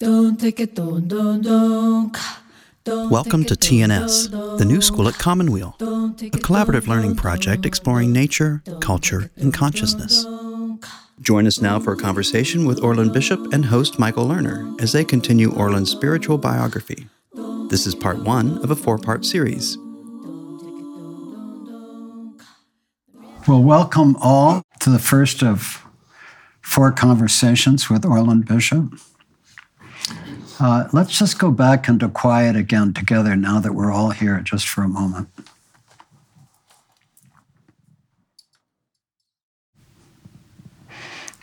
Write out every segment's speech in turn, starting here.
Welcome to TNS, the new school at Commonweal, a collaborative learning project exploring nature, culture, and consciousness. Join us now for a conversation with Orland Bishop and host Michael Lerner as they continue Orland's spiritual biography. This is part one of a four part series. Well, welcome all to the first of four conversations with Orland Bishop. Uh, let's just go back into quiet again together now that we're all here just for a moment.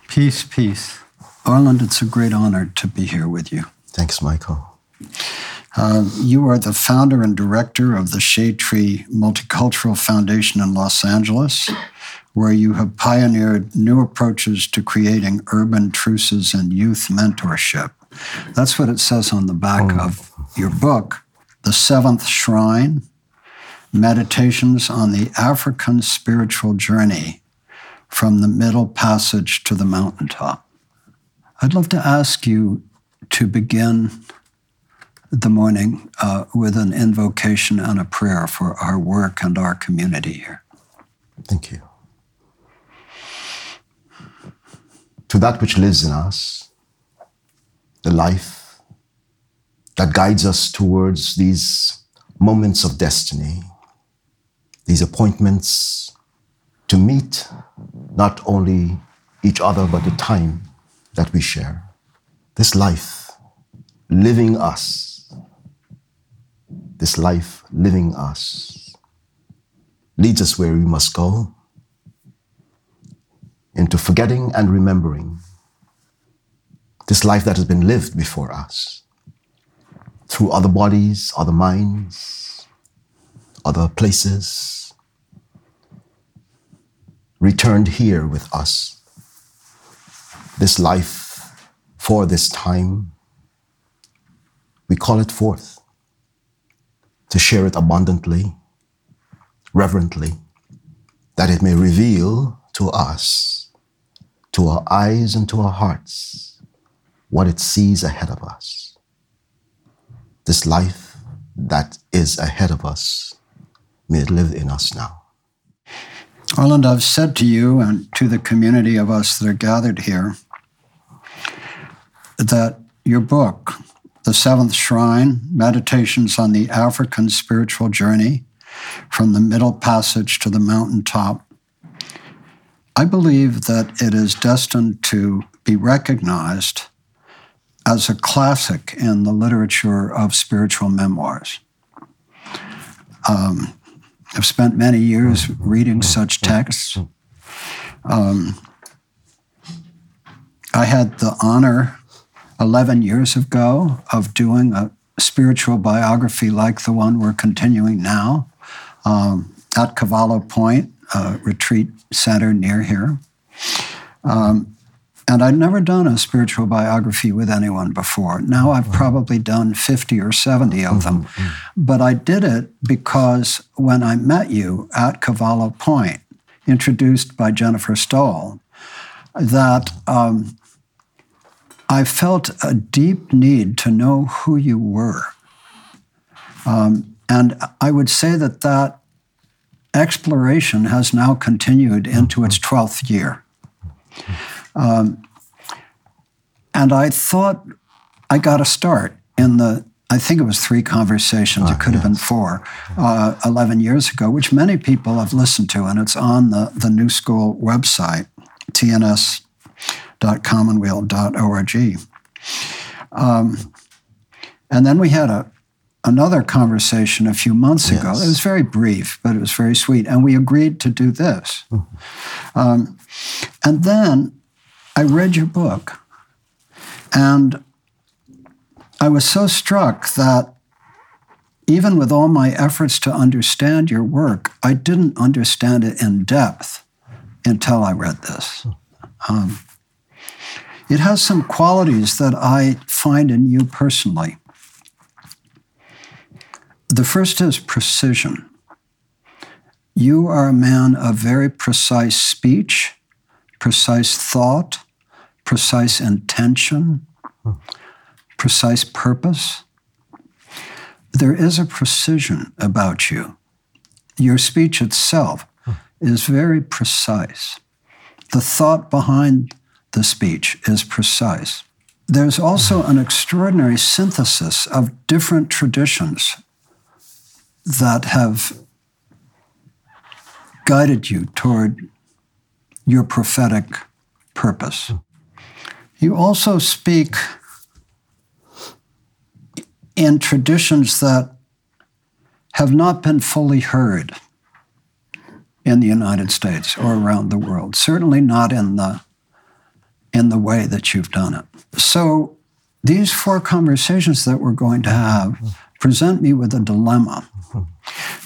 Peace, peace. Orland, it's a great honor to be here with you. Thanks, Michael. Uh, you are the founder and director of the Shade Tree Multicultural Foundation in Los Angeles, where you have pioneered new approaches to creating urban truces and youth mentorship. That's what it says on the back oh. of your book, The Seventh Shrine Meditations on the African Spiritual Journey from the Middle Passage to the Mountaintop. I'd love to ask you to begin the morning uh, with an invocation and a prayer for our work and our community here. Thank you. To that which lives in us, the life that guides us towards these moments of destiny, these appointments to meet not only each other, but the time that we share. This life living us, this life living us, leads us where we must go into forgetting and remembering this life that has been lived before us through other bodies, other minds, other places, returned here with us. This life for this time, we call it forth to share it abundantly, reverently, that it may reveal to us, to our eyes and to our hearts, what it sees ahead of us. This life that is ahead of us, may live in us now. Orland, I've said to you and to the community of us that are gathered here that your book, The Seventh Shrine Meditations on the African Spiritual Journey from the Middle Passage to the Mountaintop, I believe that it is destined to be recognized as a classic in the literature of spiritual memoirs. Um, I've spent many years reading such texts. Um, I had the honor 11 years ago of doing a spiritual biography like the one we're continuing now um, at Cavallo Point, retreat center near here. Um, and I'd never done a spiritual biography with anyone before. Now I've probably done 50 or 70 of them. Mm-hmm, mm-hmm. But I did it because when I met you at Cavallo Point, introduced by Jennifer Stoll, that um, I felt a deep need to know who you were. Um, and I would say that that exploration has now continued into its 12th year. Um, and I thought I got a start in the, I think it was three conversations, it ah, could yes. have been four, uh, 11 years ago, which many people have listened to, and it's on the, the New School website, tns.commonweal.org. Um, and then we had a, another conversation a few months ago. Yes. It was very brief, but it was very sweet. And we agreed to do this. Mm-hmm. Um, and then I read your book, and I was so struck that even with all my efforts to understand your work, I didn't understand it in depth until I read this. Um, it has some qualities that I find in you personally. The first is precision. You are a man of very precise speech, precise thought, precise intention, precise purpose. There is a precision about you. Your speech itself is very precise. The thought behind the speech is precise. There's also an extraordinary synthesis of different traditions that have guided you toward your prophetic purpose. You also speak in traditions that have not been fully heard in the United States or around the world, certainly not in the in the way that you've done it. So these four conversations that we're going to have present me with a dilemma.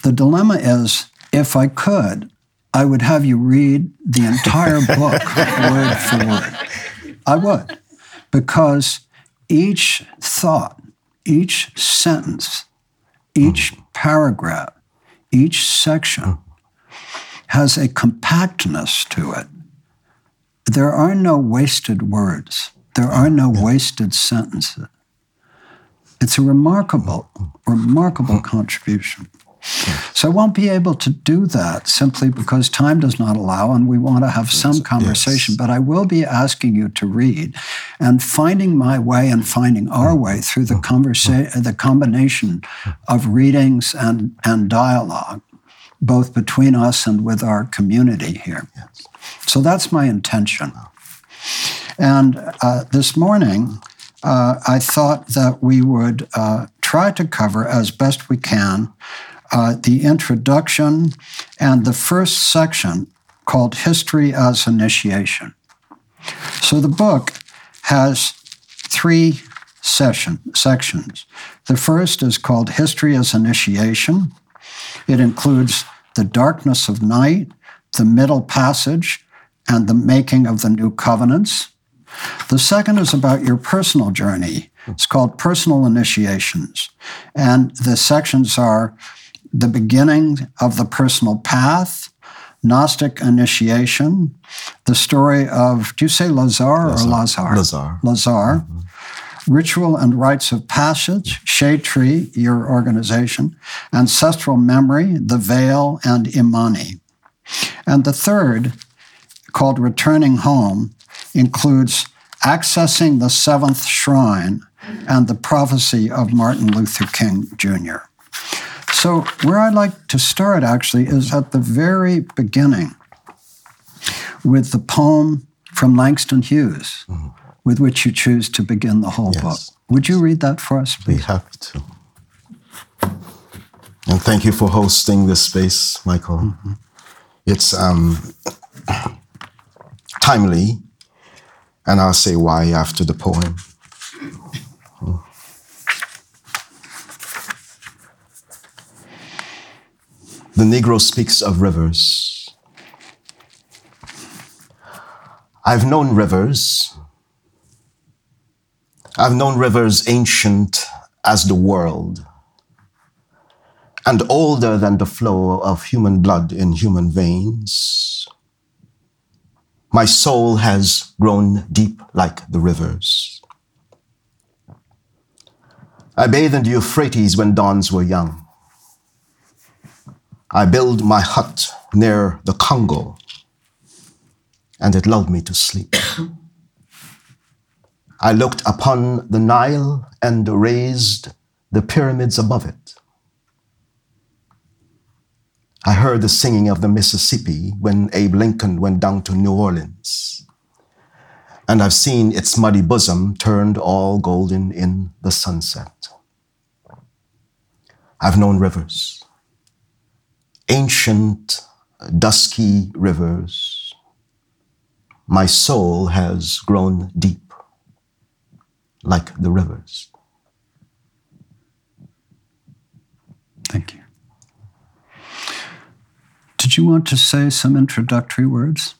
The dilemma is if I could, I would have you read the entire book word for word. I would. Because each thought, each sentence, each paragraph, each section has a compactness to it. There are no wasted words. There are no wasted sentences. It's a remarkable, remarkable hmm. contribution. So I won't be able to do that simply because time does not allow, and we want to have some conversation. Yes. But I will be asking you to read, and finding my way and finding our way through the conversation, the combination of readings and and dialogue, both between us and with our community here. Yes. So that's my intention. And uh, this morning, uh, I thought that we would uh, try to cover as best we can uh, the introduction and the first section called History as Initiation. So the book has three session, sections. The first is called History as Initiation. It includes the darkness of night, the middle passage, and the making of the new covenants. The second is about your personal journey. It's called Personal Initiations. And the sections are the beginning of the personal path, Gnostic initiation, the story of, do you say Lazar, Lazar. or Lazar? Lazar. Lazar. Mm-hmm. Ritual and rites of passage, Shade Tree, your organization, ancestral memory, the veil, and Imani. And the third, called Returning Home, includes accessing the seventh shrine and the prophecy of Martin Luther King Jr. So, where I'd like to start actually is at the very beginning with the poem from Langston Hughes, mm-hmm. with which you choose to begin the whole yes. book. Would you read that for us, please? Be happy to. And thank you for hosting this space, Michael. Mm-hmm. It's um, timely, and I'll say why after the poem. The Negro speaks of rivers. I've known rivers. I've known rivers ancient as the world and older than the flow of human blood in human veins. My soul has grown deep like the rivers. I bathed in the Euphrates when dawns were young. I built my hut near the Congo, and it lulled me to sleep. I looked upon the Nile and raised the pyramids above it. I heard the singing of the Mississippi when Abe Lincoln went down to New Orleans. And I've seen its muddy bosom turned all golden in the sunset. I've known rivers ancient, dusky rivers, my soul has grown deep like the rivers. Thank you. Did you want to say some introductory words?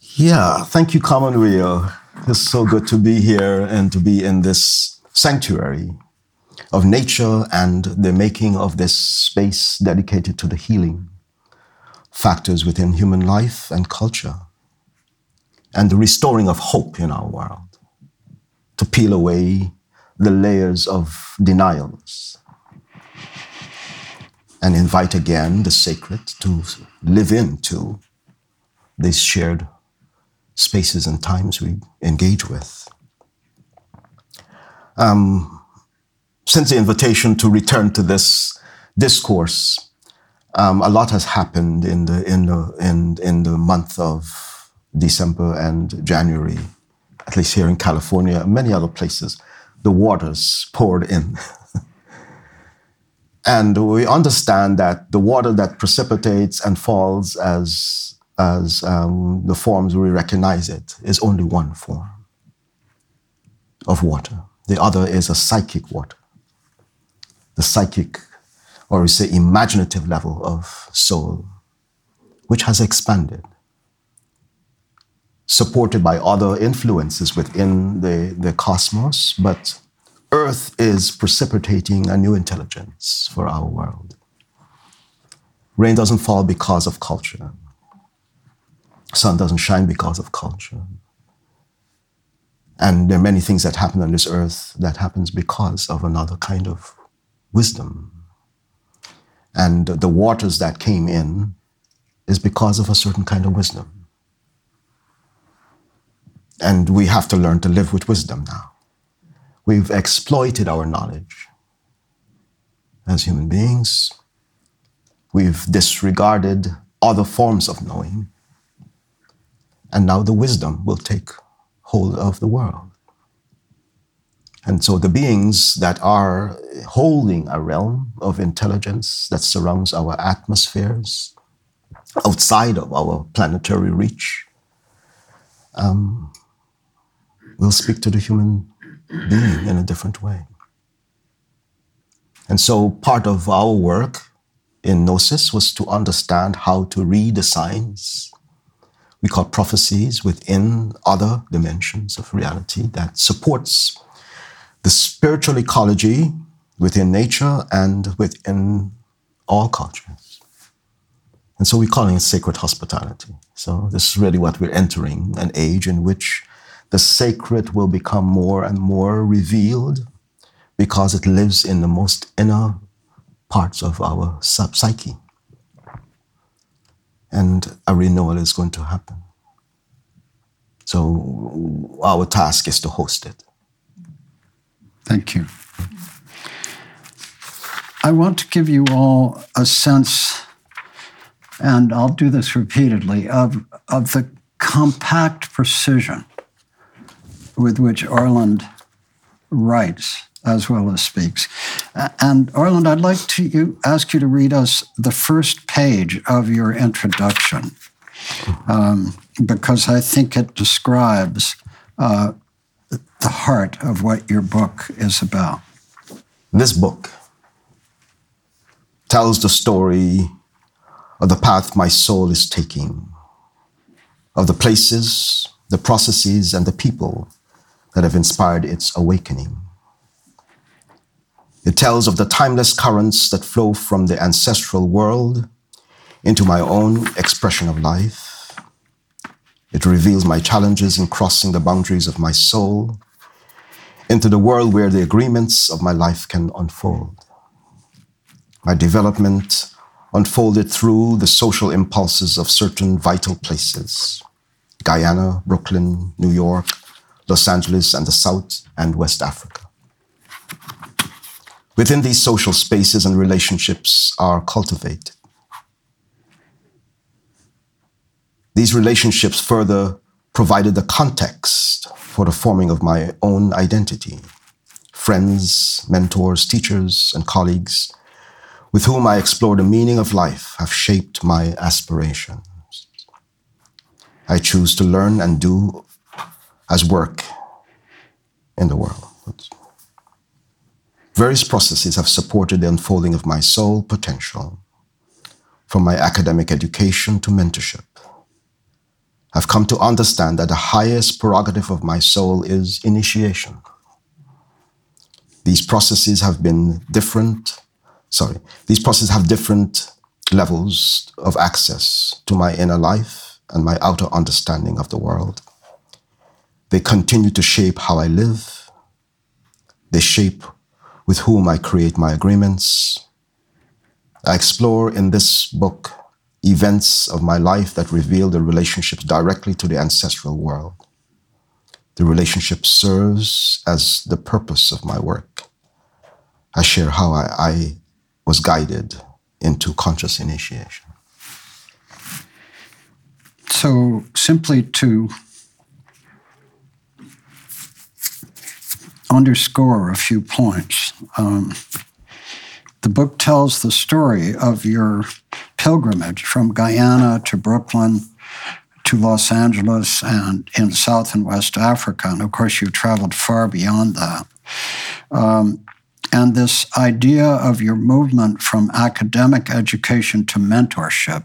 Yeah, thank you, Commonweal. It's so good to be here and to be in this sanctuary of nature and the making of this space dedicated to the healing factors within human life and culture and the restoring of hope in our world. to peel away the layers of denials and invite again the sacred to live into these shared spaces and times we engage with. Um, since the invitation to return to this discourse, um, a lot has happened in the in the in in the month of December and January, at least here in California, many other places. The waters poured in. and we understand that the water that precipitates and falls as as um, the forms we recognize it is only one form of water. The other is a psychic water, the psychic, or we say imaginative level of soul, which has expanded, supported by other influences within the, the cosmos, but Earth is precipitating a new intelligence for our world. Rain doesn't fall because of culture. Sun doesn't shine because of culture. And there are many things that happen on this earth that happens because of another kind of wisdom. And the waters that came in is because of a certain kind of wisdom. And we have to learn to live with wisdom now. We've exploited our knowledge as human beings. We've disregarded other forms of knowing. And now the wisdom will take hold of the world. And so the beings that are holding a realm of intelligence that surrounds our atmospheres, outside of our planetary reach, um, will speak to the human being in a different way. And so part of our work in Gnosis was to understand how to read the signs we call prophecies within other dimensions of reality that supports the spiritual ecology within nature and within all cultures. And so we're calling it sacred hospitality. So this is really what we're entering an age in which the sacred will become more and more revealed because it lives in the most inner parts of our psyche. And a renewal is going to happen. So our task is to host it. Thank you. I want to give you all a sense, and I'll do this repeatedly, of, of the compact precision with which Orland writes as well as speaks. And Orland, I'd like to you, ask you to read us the first page of your introduction, um, because I think it describes uh, the heart of what your book is about. This book tells the story of the path my soul is taking, of the places, the processes, and the people that have inspired its awakening. It tells of the timeless currents that flow from the ancestral world into my own expression of life. It reveals my challenges in crossing the boundaries of my soul into the world where the agreements of my life can unfold. My development unfolded through the social impulses of certain vital places Guyana, Brooklyn, New York, Los Angeles, and the South and West Africa. Within these social spaces and relationships are cultivated. These relationships further provided the context for the forming of my own identity. Friends, mentors, teachers, and colleagues with whom I explore the meaning of life have shaped my aspirations. I choose to learn and do as work in the world. Various processes have supported the unfolding of my soul potential, from my academic education to mentorship. I've come to understand that the highest prerogative of my soul is initiation. These processes have been different, sorry, these processes have different levels of access to my inner life and my outer understanding of the world. They continue to shape how I live, They shape with whom I create my agreements. I explore in this book events of my life that reveal the relationships directly to the ancestral world. The relationship serves as the purpose of my work. I share how I, I was guided into conscious initiation. So, simply to underscore a few points, um, the book tells the story of your pilgrimage from Guyana to Brooklyn to Los Angeles and in South and West Africa. And of course, you traveled far beyond that. Um, and this idea of your movement from academic education to mentorship.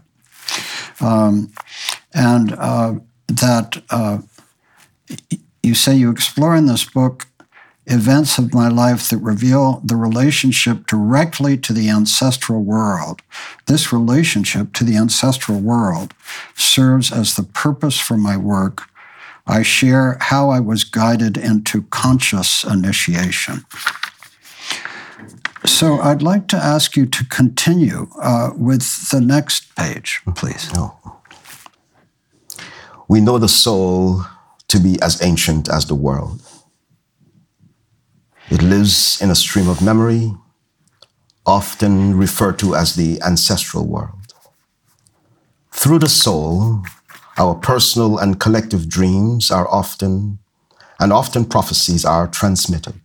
Um, and uh, that uh, you say you explore in this book events of my life that reveal the relationship directly to the ancestral world. This relationship to the ancestral world serves as the purpose for my work. I share how I was guided into conscious initiation. So I'd like to ask you to continue uh, with the next page, please. No. We know the soul to be as ancient as the world. It lives in a stream of memory, often referred to as the ancestral world. Through the soul, our personal and collective dreams are often, and often prophecies are transmitted.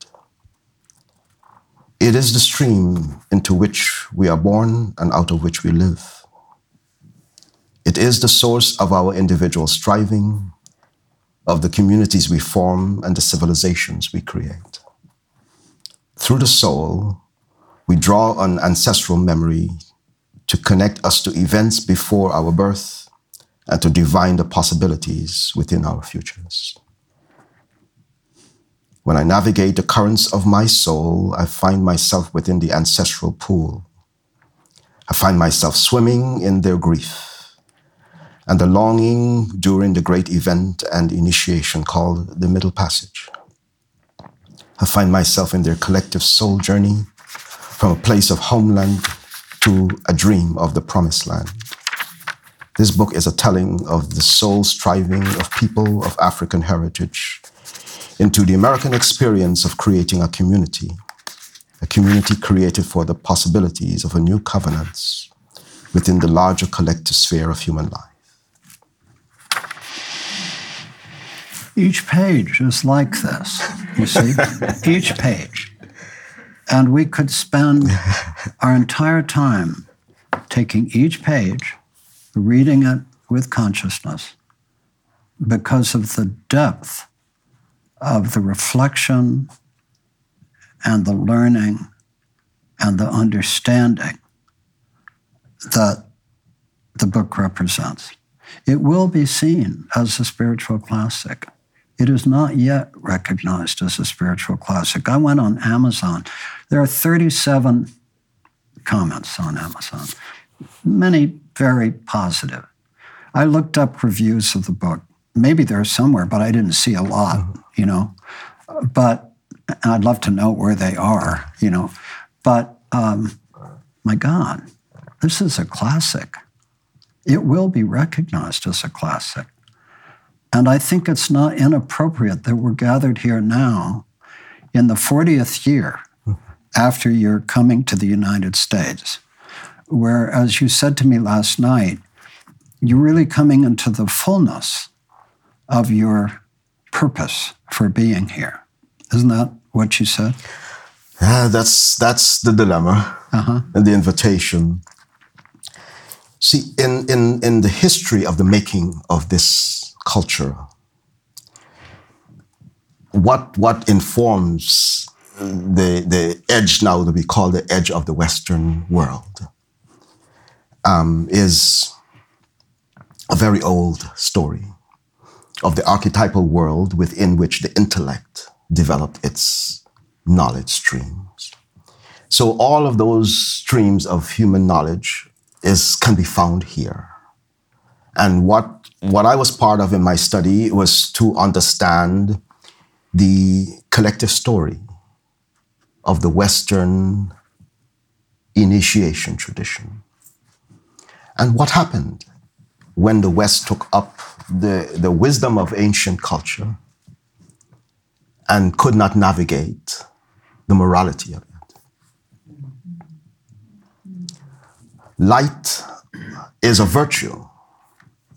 It is the stream into which we are born and out of which we live. It is the source of our individual striving, of the communities we form, and the civilizations we create. Through the soul, we draw on ancestral memory to connect us to events before our birth and to divine the possibilities within our futures. When I navigate the currents of my soul, I find myself within the ancestral pool. I find myself swimming in their grief and the longing during the great event and initiation called the Middle Passage. I find myself in their collective soul journey from a place of homeland to a dream of the promised land. This book is a telling of the soul striving of people of African heritage into the American experience of creating a community, a community created for the possibilities of a new covenants within the larger collective sphere of human life. Each page is like this, you see, each page. And we could spend our entire time taking each page, reading it with consciousness, because of the depth of the reflection and the learning and the understanding that the book represents. It will be seen as a spiritual classic. It is not yet recognized as a spiritual classic. I went on Amazon. There are 37 comments on Amazon, many very positive. I looked up reviews of the book. Maybe they're somewhere, but I didn't see a lot, mm-hmm. you know. But I'd love to know where they are, you know. But um, my God, this is a classic. It will be recognized as a classic. And I think it's not inappropriate that we're gathered here now in the 40th year after your coming to the United States, where, as you said to me last night, you're really coming into the fullness of your purpose for being here. Isn't that what you said? Yeah, that's that's the dilemma uh-huh. and the invitation. See, in, in, in the history of the making of this culture. What, what informs the, the edge now that we call the edge of the Western world um, is a very old story of the archetypal world within which the intellect developed its knowledge streams. So all of those streams of human knowledge is, can be found here. And what what I was part of in my study was to understand the collective story of the Western initiation tradition. And what happened when the West took up the, the wisdom of ancient culture and could not navigate the morality of it? Light is a virtue.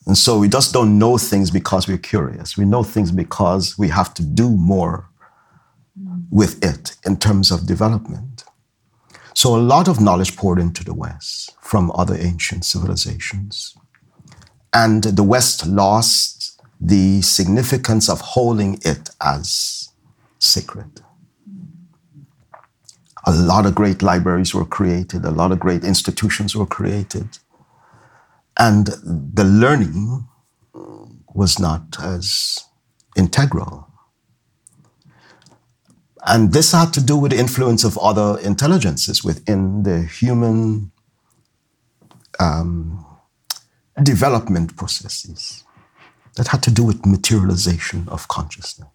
And so we just don't know things because we're curious. We know things because we have to do more with it in terms of development. So a lot of knowledge poured into the West from other ancient civilizations. And the West lost the significance of holding it as sacred. A lot of great libraries were created, a lot of great institutions were created. And the learning was not as integral. And this had to do with the influence of other intelligences within the human um, development processes that had to do with materialization of consciousness.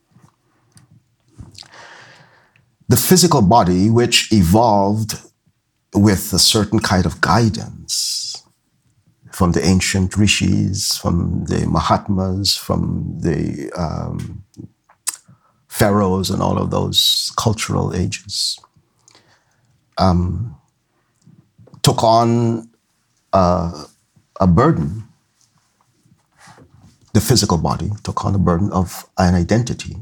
The physical body, which evolved with a certain kind of guidance from the ancient rishis, from the Mahatmas, from the um, pharaohs and all of those cultural ages, um, took on uh, a burden. The physical body took on the burden of an identity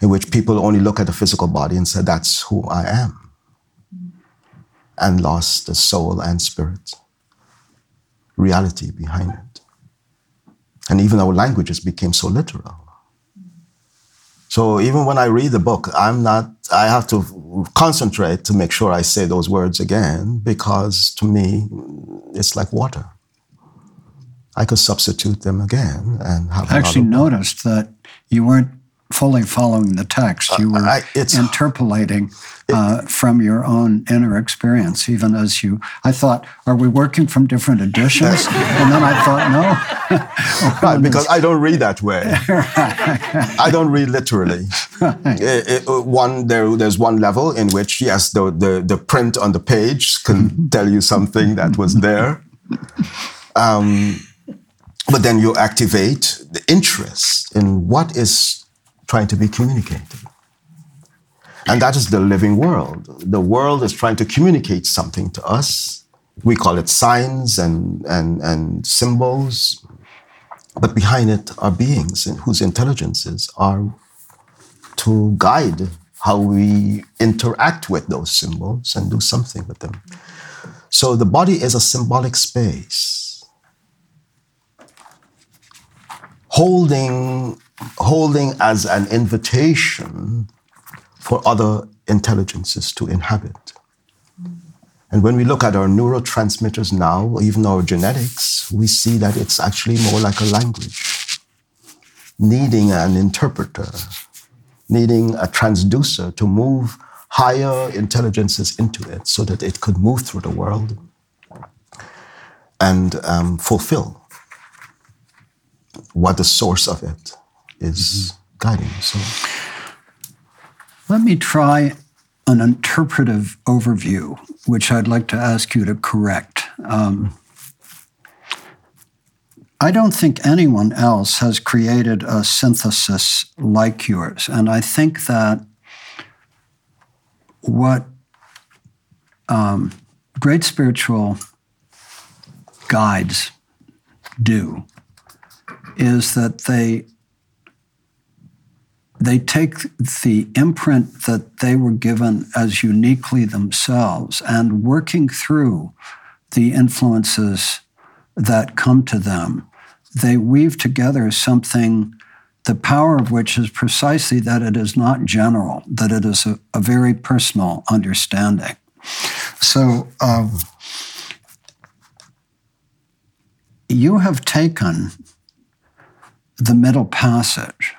in which people only look at the physical body and say, That's who I am, and lost the soul and spirit reality behind it. And even our languages became so literal. So even when I read the book, I'm not, I have to concentrate to make sure I say those words again because to me, it's like water. I could substitute them again and have. I actually noticed that you weren't fully following the text. You were uh, I, interpolating uh, from your own inner experience, even as you. I thought, are we working from different editions? and then I thought, no. right, because I don't read that way. I don't read literally. Right. It, it, one there, there's one level in which yes, the the, the print on the page can tell you something that was there. Um, but then you activate the interest in what is trying to be communicated. And that is the living world. The world is trying to communicate something to us. We call it signs and, and, and symbols. But behind it are beings whose intelligences are to guide how we interact with those symbols and do something with them. So the body is a symbolic space. Holding, holding as an invitation for other intelligences to inhabit. And when we look at our neurotransmitters now, even our genetics, we see that it's actually more like a language, needing an interpreter, needing a transducer to move higher intelligences into it so that it could move through the world and um, fulfill what the source of it is mm-hmm. guiding. So. Let me try an interpretive overview, which I'd like to ask you to correct. Um, I don't think anyone else has created a synthesis like yours. And I think that what um, great spiritual guides do is that they they take the imprint that they were given as uniquely themselves and working through the influences that come to them, they weave together something, the power of which is precisely that it is not general, that it is a, a very personal understanding. So, um, you have taken the middle passage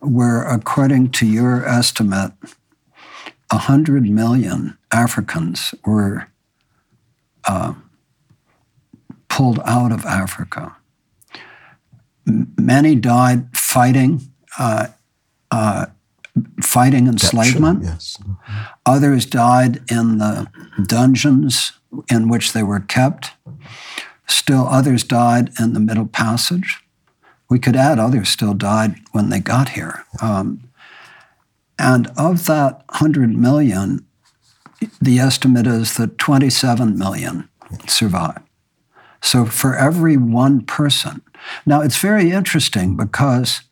where, according to your estimate, 100 million Africans were uh, pulled out of Africa. M- many died fighting uh, uh, fighting enslavement. Yes. Others died in the dungeons in which they were kept. Still, others died in the Middle Passage. We could add others still died when they got here. Um, and of that 100 million, the estimate is that 27 million survived. So for every one person. Now, it's very interesting because,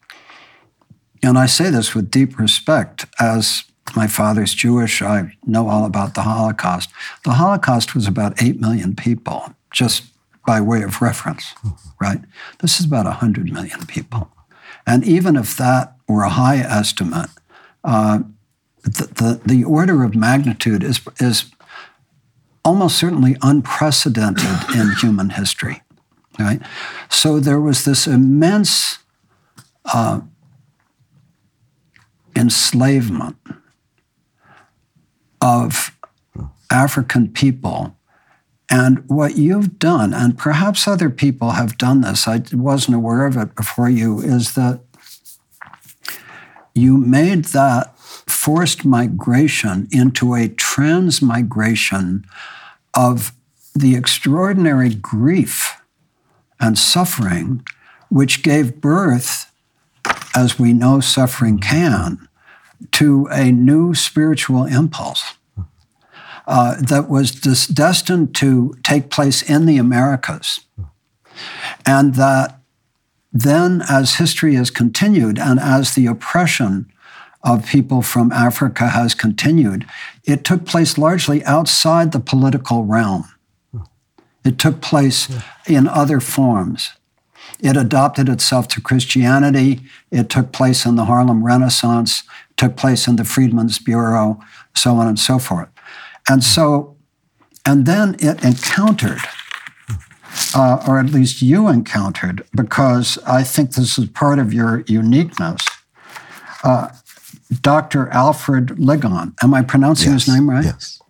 and I say this with deep respect, as my father's Jewish, I know all about the Holocaust. The Holocaust was about 8 million people, just by way of reference, right? This is about 100 million people. And even if that were a high estimate, uh, the, the, the, order of magnitude is, is almost certainly unprecedented in human history, right? So there was this immense uh, enslavement of African people. And what you've done, and perhaps other people have done this, I wasn't aware of it before you, is that you made that forced migration into a transmigration of the extraordinary grief and suffering which gave birth, as we know suffering can, to a new spiritual impulse uh, that was des- destined to take place in the Americas. And that then, as history has continued and as the oppression of people from Africa has continued, it took place largely outside the political realm. It took place in other forms. It adopted itself to Christianity. It took place in the Harlem Renaissance, took place in the Freedmen's Bureau, so on and so forth. And so, and then it encountered, uh, or at least you encountered, because I think this is part of your uniqueness. Uh, Dr. Alfred Ligon. Am I pronouncing yes, his name right? Yes.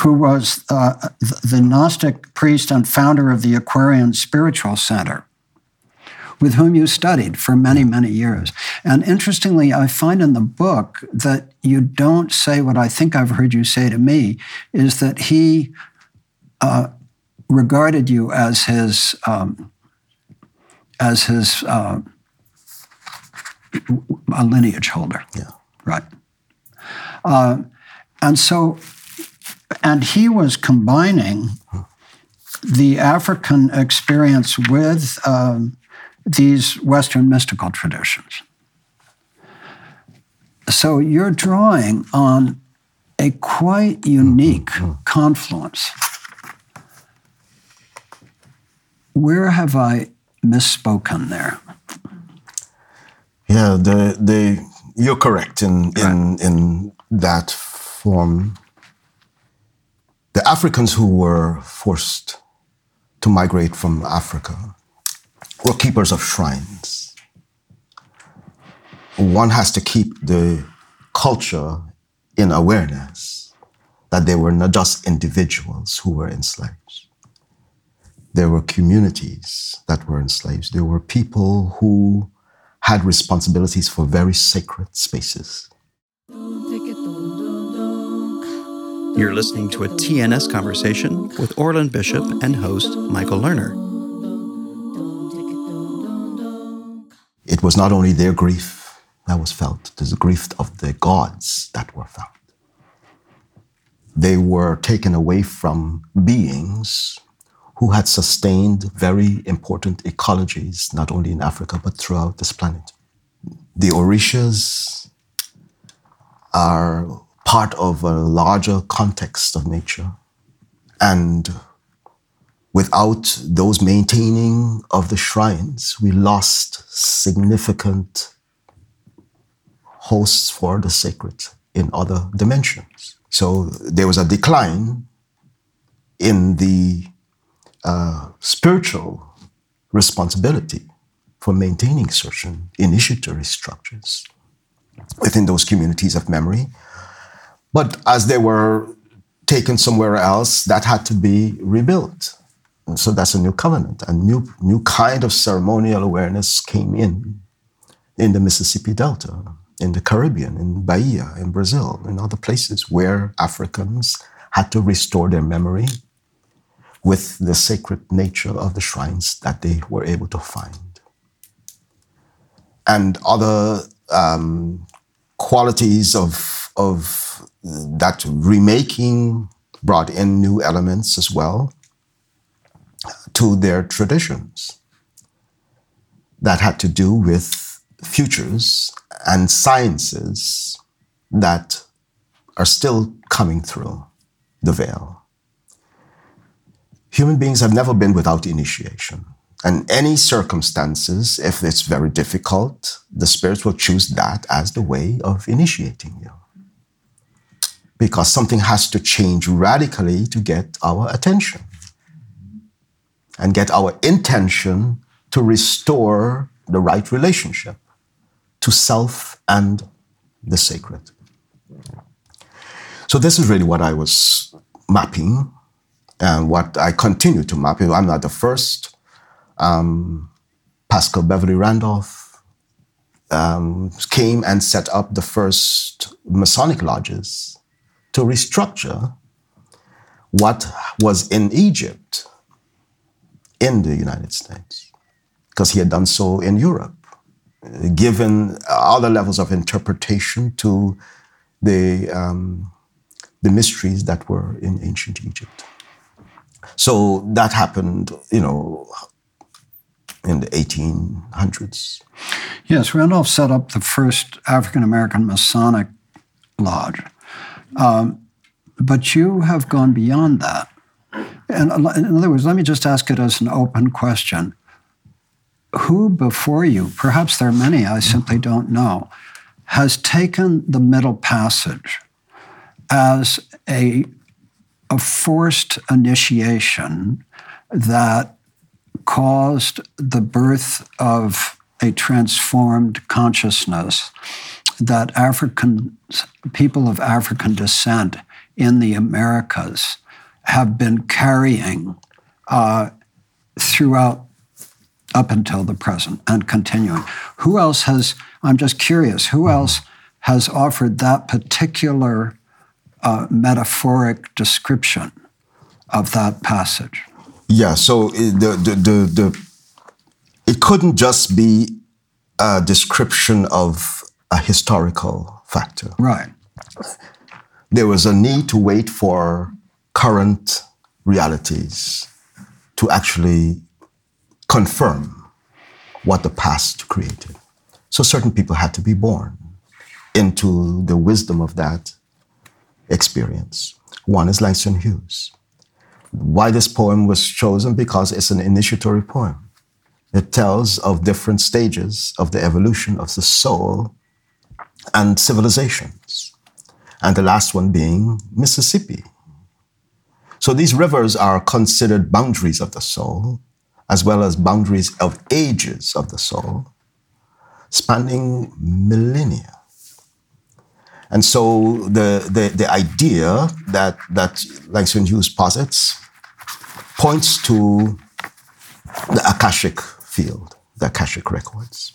Who was uh, the Gnostic priest and founder of the Aquarian Spiritual Center, with whom you studied for many, many years. And interestingly, I find in the book that you don't say what I think I've heard you say to me is that he uh, regarded you as his um, as his uh, a lineage holder. Yeah. Right. Uh, and so, and he was combining the African experience with um, these Western mystical traditions. So you're drawing on a quite unique mm-hmm. confluence. Where have I misspoken there? Yeah, the the you're correct in in in that form. The Africans who were forced to migrate from Africa were keepers of shrines. One has to keep the culture in awareness that they were not just individuals who were enslaved. There were communities that were enslaved. There were people who had responsibilities for very sacred spaces. You're listening to a TNS conversation with Orland Bishop and host Michael Lerner. It was not only their grief that was felt, it was the grief of the gods that were felt. They were taken away from beings who had sustained very important ecologies, not only in Africa, but throughout this planet. The Orishas are part of a larger context of nature. And without those maintaining of the shrines, we lost significant hosts for the sacred in other dimensions. So there was a decline in the uh, spiritual responsibility for maintaining certain initiatory structures within those communities of memory. But as they were taken somewhere else, that had to be rebuilt. So that's a new covenant. A new, new kind of ceremonial awareness came in in the Mississippi Delta. in the Caribbean, in Bahia, in Brazil, in other places where Africans had to restore their memory with the sacred nature of the shrines that they were able to find. And other um, qualities of, of that remaking brought in new elements as well to their traditions that had to do with futures and sciences that are still coming through the veil. Human beings have never been without initiation. And any circumstances, if it's very difficult, the spirits will choose that as the way of initiating you. Because something has to change radically to get our attention and get our intention to restore the right relationship to self and the sacred. So, this is really what I was mapping and what I continue to map. I'm not the first. Um, Paschal Beverly Randolph um, came and set up the first Masonic lodges to restructure what was in Egypt in the United States, because he had done so in Europe, given other levels of interpretation to the, um, the mysteries that were in ancient Egypt. So that happened, you know, in the 1800s. Yes, Randolph set up the first African American Masonic lodge. Um, but you have gone beyond that. And in other words, let me just ask it as an open question. Who before you, perhaps there are many, I simply don't know, has taken the Middle Passage as a, a forced initiation that caused the birth of a transformed consciousness that African people of African descent in the Americas have been carrying uh, throughout up until the present and continuing. Who else has, I'm just curious, who else has offered that particular uh, metaphoric description of that passage? Yeah, so the, the, the, the, it couldn't just be a description of a historical factor. Right. There was a need to wait for current realities to actually confirm what the past created. So certain people had to be born into the wisdom of that experience. One is Langston Hughes. Why this poem was chosen? Because it's an initiatory poem. It tells of different stages of the evolution of the soul and civilizations. And the last one being Mississippi. So these rivers are considered boundaries of the soul, as well as boundaries of ages of the soul, spanning millennia. And so the, the, the idea that, that Langston Hughes posits points to the Akashic field, the Akashic records,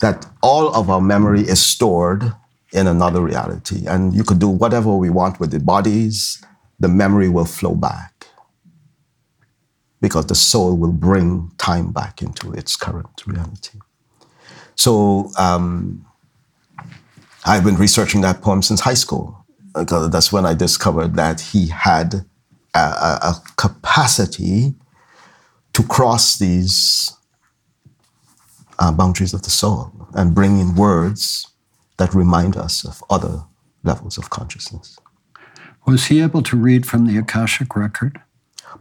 that all of our memory is stored in another reality. And you could do whatever we want with the bodies, the memory will flow back because the soul will bring time back into its current reality. So, um, I've been researching that poem since high school. Because that's when I discovered that he had a, a, capacity to cross these uh, boundaries of the soul and bring in words that remind us of other levels of consciousness. Was he able to read from the Akashic record?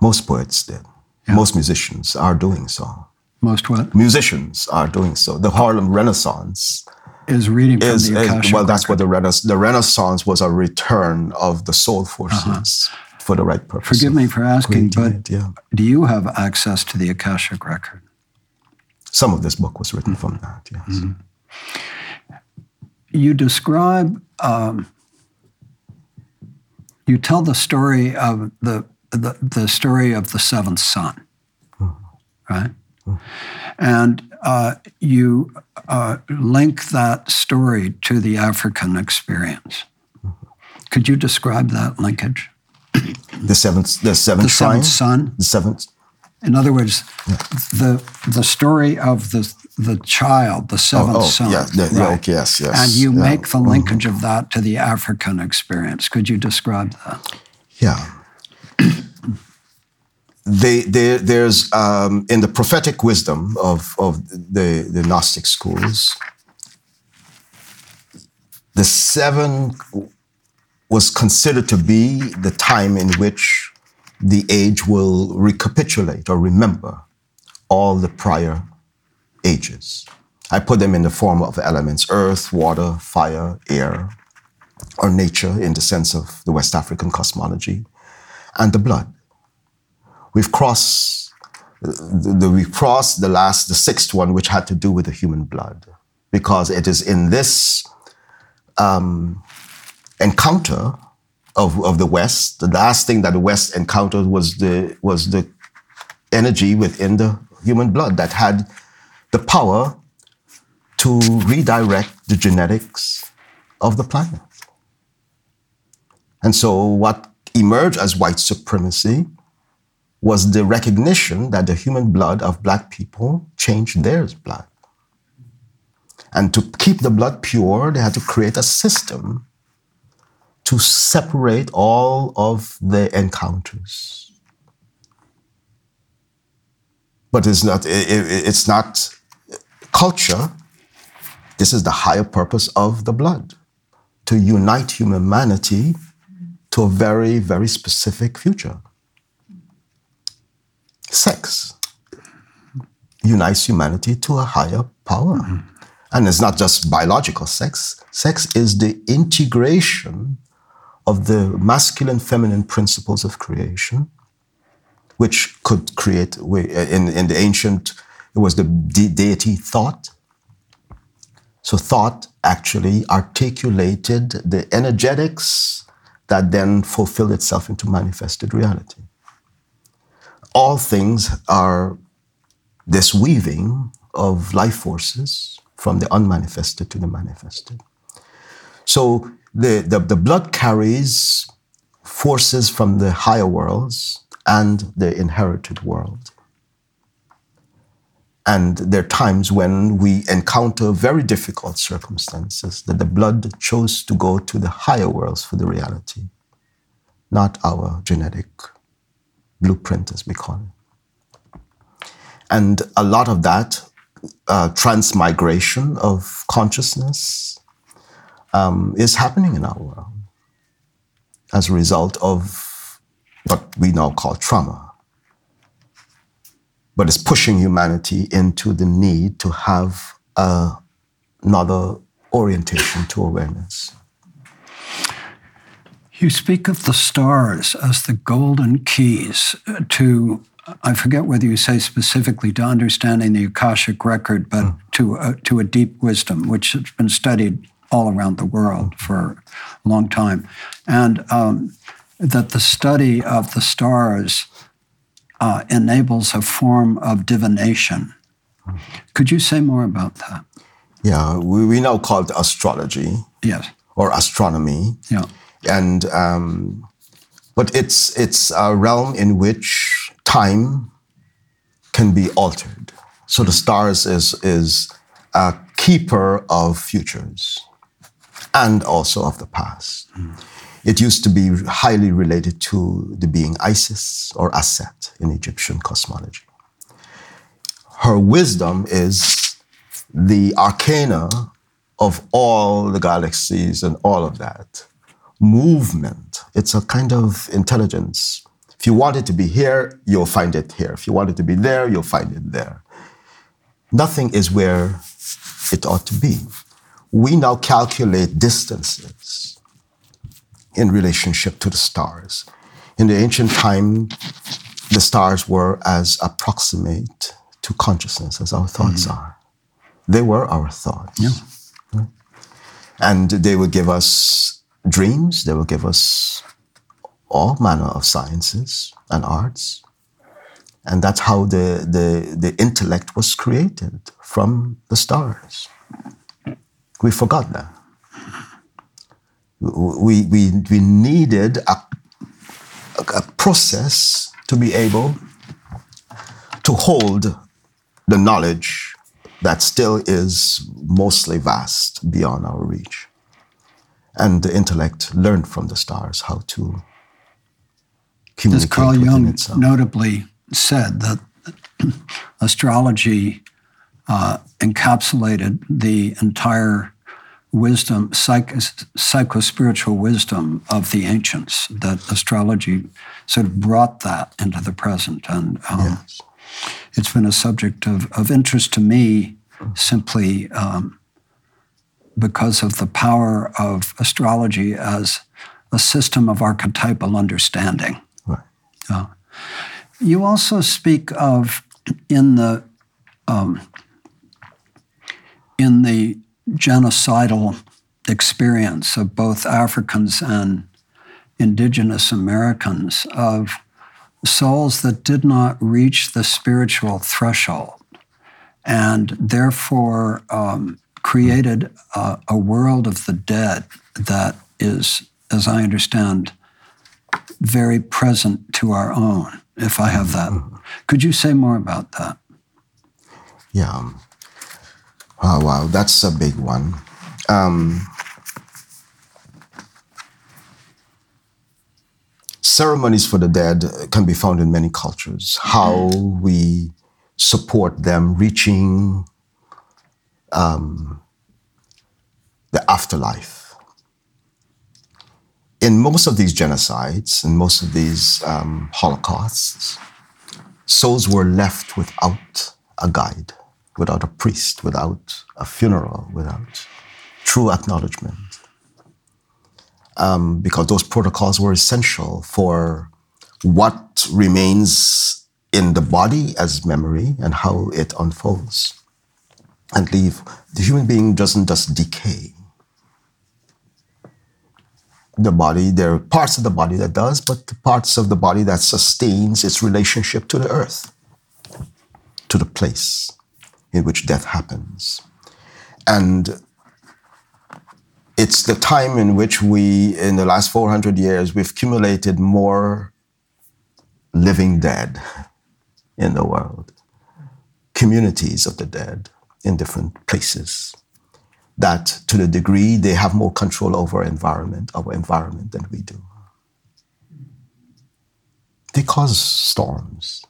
Most poets did. Yeah. Most musicians are doing so. Most what? Musicians are doing so. The Harlem Renaissance is reading from is, the Akashic well that's what the renaissance the renaissance was a return of the soul forces uh-huh. for the right purpose forgive me for asking but yeah. do you have access to the akashic record some of this book was written mm-hmm. from that yes mm-hmm. you describe um, you tell the story of the the, the story of the seventh son right And uh, you uh, link that story to the African experience. Could you describe that linkage? The seventh, the seventh, the seventh son. the seventh. In other words, yeah. the the story of the the child, the seventh oh, oh, son. Yeah, the, right? okay, yes, yes. And you yeah. make the linkage mm-hmm. of that to the African experience. Could you describe that? Yeah. they, they, there's um, in the prophetic wisdom of, of the, the Gnostic schools, the seven was considered to be the time in which the age will recapitulate or remember all the prior ages. I put them in the form of elements earth, water, fire, air, or nature in the sense of the West African cosmology, and the blood. We've crossed the, the, we've crossed the last, the sixth one, which had to do with the human blood, because it is in this um, encounter of, of the West. The last thing that the West encountered was the was the energy within the human blood that had the power to redirect the genetics of the planet. And so, what emerged as white supremacy was the recognition that the human blood of black people changed their blood. And to keep the blood pure, they had to create a system to separate all of the encounters. But it's not, it's not culture. This is the higher purpose of the blood to unite humanity to a very, very specific future sex unites humanity to a higher power. Mm-hmm. And it's not just biological sex, sex is the integration of the masculine feminine principles of creation, which could create, in, in the ancient, it was the de- deity thought. So, thought actually articulated the energetics that then fulfilled itself into manifested reality all things are this weaving of life forces from the unmanifested to the manifested. So the, the, the, blood carries forces from the higher worlds and the inherited world. And there are times when we encounter very difficult circumstances that the blood chose to go to the higher worlds for the reality, not our genetic blueprint, as we call it. And a lot of that uh, transmigration of consciousness um, is happening in our world as a result of what we now call trauma. But it's pushing humanity into the need to have uh, another orientation to awareness. You speak of the stars as the golden keys to, I forget whether you say specifically to understanding the Akashic record, but mm. to, a, to a deep wisdom, which has been studied all around the world for a long time. And um, that the study of the stars uh, enables a form of divination. Could you say more about that? Yeah, we, we now call it astrology. Yes. Or astronomy. Yeah and um, but it's it's a realm in which time can be altered. So the stars is is a keeper of futures and also of the past. Mm. It used to be highly related to the being Isis or Aset in Egyptian cosmology. Her wisdom is the arcana of all the galaxies and all of that movement. It's a kind of intelligence. If you want it to be here, you'll find it here. If you want it to be there, you'll find it there. Nothing is where it ought to be. We now calculate distances in relationship to the stars. In the ancient time, the stars were as approximate to consciousness as our thoughts mm-hmm. are. They were our thoughts. Yeah. And they would give us dreams. They would give us all manner of sciences and arts. And that's how the, the, the intellect was created from the stars. We forgot that. We, we, we needed a, a process to be able to hold the knowledge that still is mostly vast beyond our reach. And the intellect learned from the stars how to communicate. As Carl Jung itself. notably said, that astrology uh, encapsulated the entire wisdom, psych, psycho spiritual wisdom of the ancients, that astrology sort of brought that into the present. And um, yes. it's been a subject of, of interest to me simply um, because of the power of astrology as a system of archetypal understanding. Right. Uh, you also speak of in the um, in the genocidal experience of both Africans and indigenous Americans of souls that did not reach the spiritual threshold and therefore um, created a, a world of the dead that is, as I understand, very present to our own, if I have that. Could you say more about that? Yeah. Oh, wow, that's a big one. Um, ceremonies for the dead can be found in many cultures. How we support them reaching um, the afterlife. In most of these genocides and most of these um, holocausts, souls were left without a guide without a priest, without a funeral, without true acknowledgement. Um, because those protocols were essential for what remains in the body as memory and how it unfolds and leave. The human being doesn't just decay. The body, there are parts of the body that does, but the parts of the body that sustains its relationship to the earth, to the place in which death happens. And it's the time in which we, in the last 400 years, we've accumulated more living dead in the world, communities of the dead in different places. That to the degree they have more control over environment, our environment than we do. They cause storms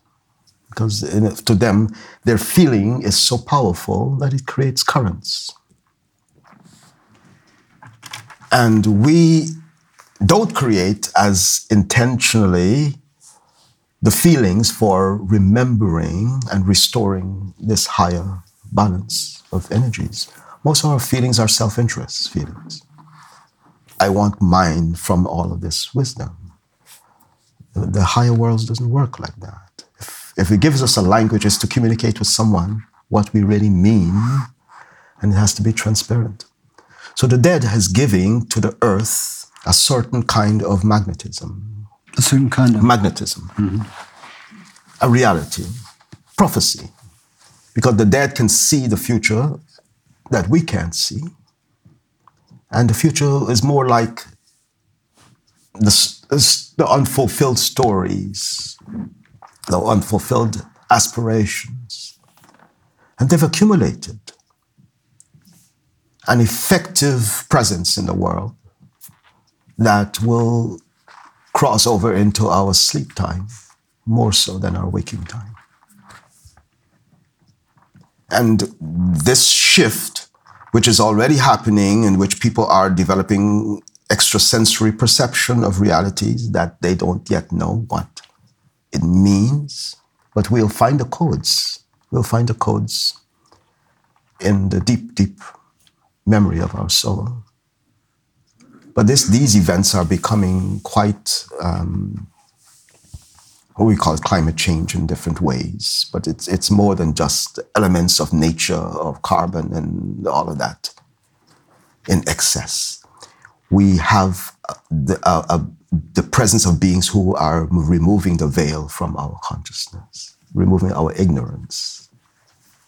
because to them, their feeling is so powerful that it creates currents. And we don't create as intentionally the feelings for remembering and restoring this higher balance of energies. Most of our feelings are self interest feelings. I want mine from all of this wisdom. The higher worlds doesn't work like that if it gives us a language, is to communicate with someone what we really mean, and it has to be transparent. So the dead has giving to the earth a certain kind of magnetism. A certain kind of magnetism. Mm-hmm. A reality, prophecy. Because the dead can see the future that we can't see. And the future is more like the, the unfulfilled stories the unfulfilled aspirations. And they've accumulated an effective presence in the world that will cross over into our sleep time more so than our waking time. And this shift, which is already happening, in which people are developing extrasensory perception of realities that they don't yet know what it means, but we'll find the codes. We'll find the codes in the deep, deep memory of our soul. But this, these events are becoming quite um, what we call climate change in different ways. But it's, it's more than just elements of nature, of carbon, and all of that in excess. We have uh, the, a, the presence of beings who are removing the veil from our consciousness. removing our ignorance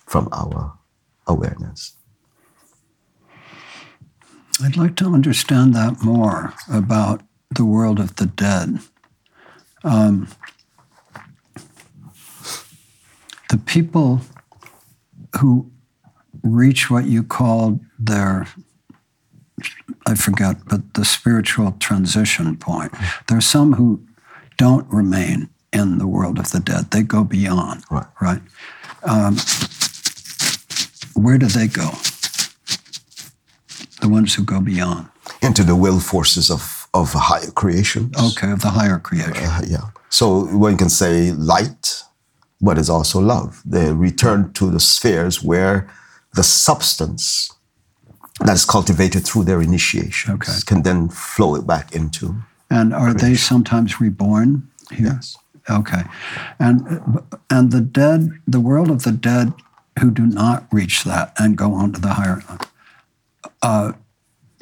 from our awareness. I'd like to understand that more about the world of the dead. Um, the people who reach what you called their I forget, but the spiritual transition point. There are some who don't remain in the world of the dead. They go beyond. Right. Right. Um, where do they go? The ones who go beyond. Into the will forces of, of higher creation. Okay, of the higher creation. Uh, yeah. So one can say light, but it's also love. They return to the spheres where the substance that is cultivated through their initiation Okay. can then flow it back into. And are they sometimes reborn here? Yes. Okay. And and the dead, the world of the dead who do not reach that and go on to the higher uh,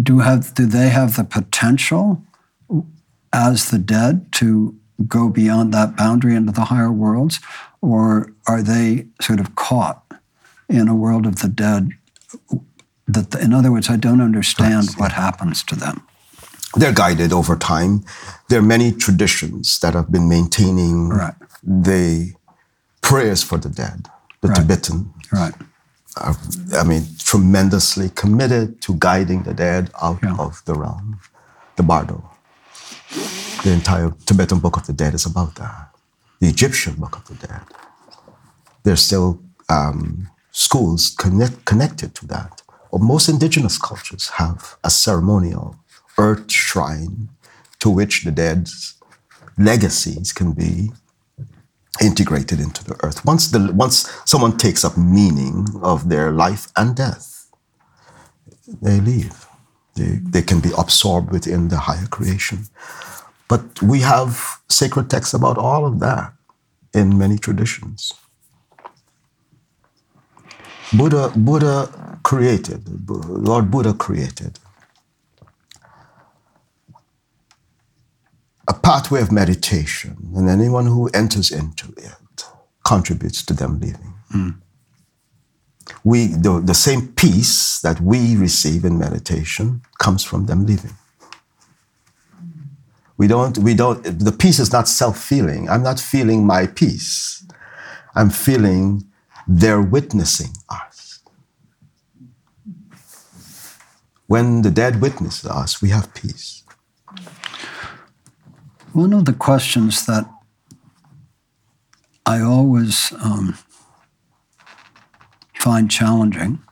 do have do they have the potential as the dead to go beyond that boundary into the higher worlds or are they sort of caught in a world of the dead that in other words I don't understand what happens to them They're guided over time. There are many traditions that have been maintaining Right. the prayers for the dead. The Right. Tibetan right are, I mean, tremendously committed to guiding the dead out Yeah. of the realm. The Bardo. The entire Tibetan Book of the Dead is about that. The Egyptian Book of the Dead. There's still um, schools connect, connected to that. Well, most indigenous cultures have a ceremonial earth shrine to which the dead's legacies can be integrated into the earth. Once the once someone takes up meaning of their life and death, they leave. They, they can be absorbed within the higher creation. But we have sacred texts about all of that in many traditions. Buddha, Buddha created, Lord Buddha created a pathway of meditation, and anyone who enters into it contributes to them living. Hmm. We, the, the same peace that we receive in meditation comes from them living. We don't, we don't, the peace is not self feeling. I'm not feeling my peace. I'm feeling they're witnessing us. When the dead witness us, we have peace. One of the questions that I always um, find challenging,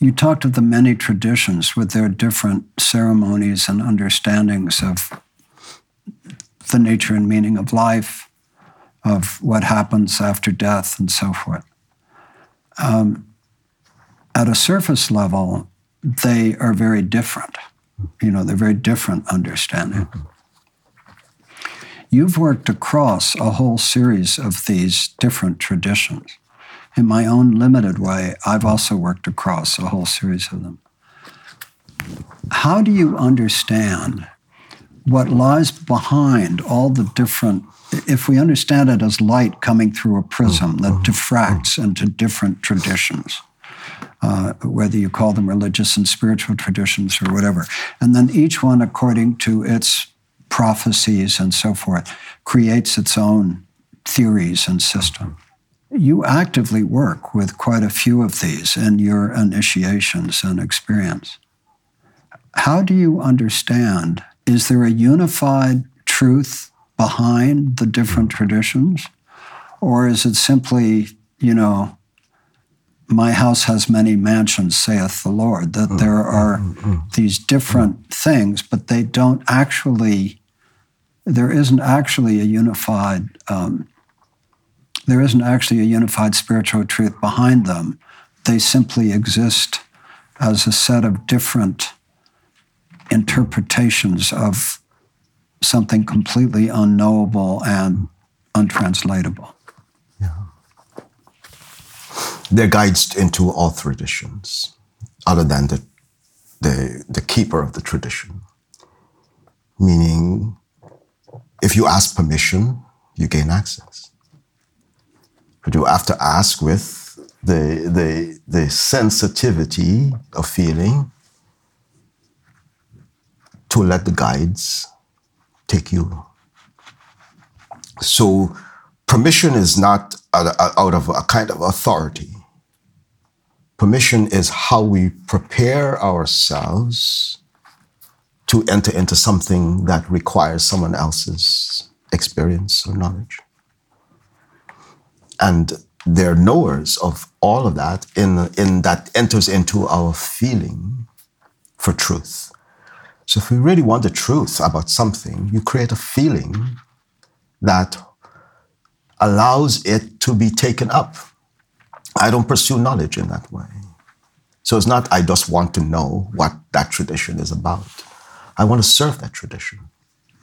you talked of the many traditions with their different ceremonies and understandings of the nature and meaning of life, of what happens after death, and so forth. Um, at a surface level, they are very different. You know, they're very different understanding. You've worked across a whole series of these different traditions. In my own limited way, I've also worked across a whole series of them. How do you understand what lies behind all the different, if we understand it as light coming through a prism that mm-hmm. diffracts into different traditions? Uh, whether you call them religious and spiritual traditions or whatever. And then each one, according to its prophecies and so forth, creates its own theories and system. You actively work with quite a few of these in your initiations and experience. How do you understand? Is there a unified truth behind the different traditions? Or is it simply, you know, my house has many mansions, saith the Lord, that mm, there mm, are mm, these different things, but they don't actually, there isn't actually a unified, um, there isn't actually a unified spiritual truth behind them. They simply exist as a set of different interpretations of something completely unknowable and untranslatable. They're guides into all traditions, other than the, the, the keeper of the tradition. Meaning, if you ask permission, you gain access. But you have to ask with the, the, the sensitivity of feeling to let the guides take you. So, permission is not out of a kind of authority. Permission is how we prepare ourselves to enter into something that requires someone else's experience or knowledge. And they're knowers of all of that in, in that enters into our feeling for truth. So if we really want the truth about something, you create a feeling that allows it to be taken up. I don't pursue knowledge in that way. So it's not I just want to know what that tradition is about. I want to serve that tradition.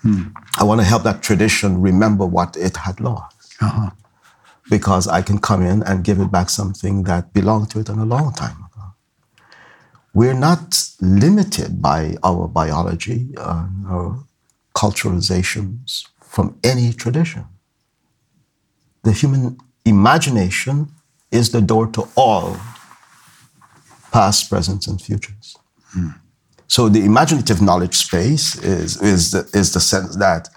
Hmm. I want to help that tradition remember what it had lost. Uh-huh. Because I can come in and give it back something that belonged to it in a long time ago. We're not limited by our biology, uh, our culturalizations from any tradition. The human imagination is the door to all past, present, and futures. Hmm. So the imaginative knowledge space is, is, the, is the sense that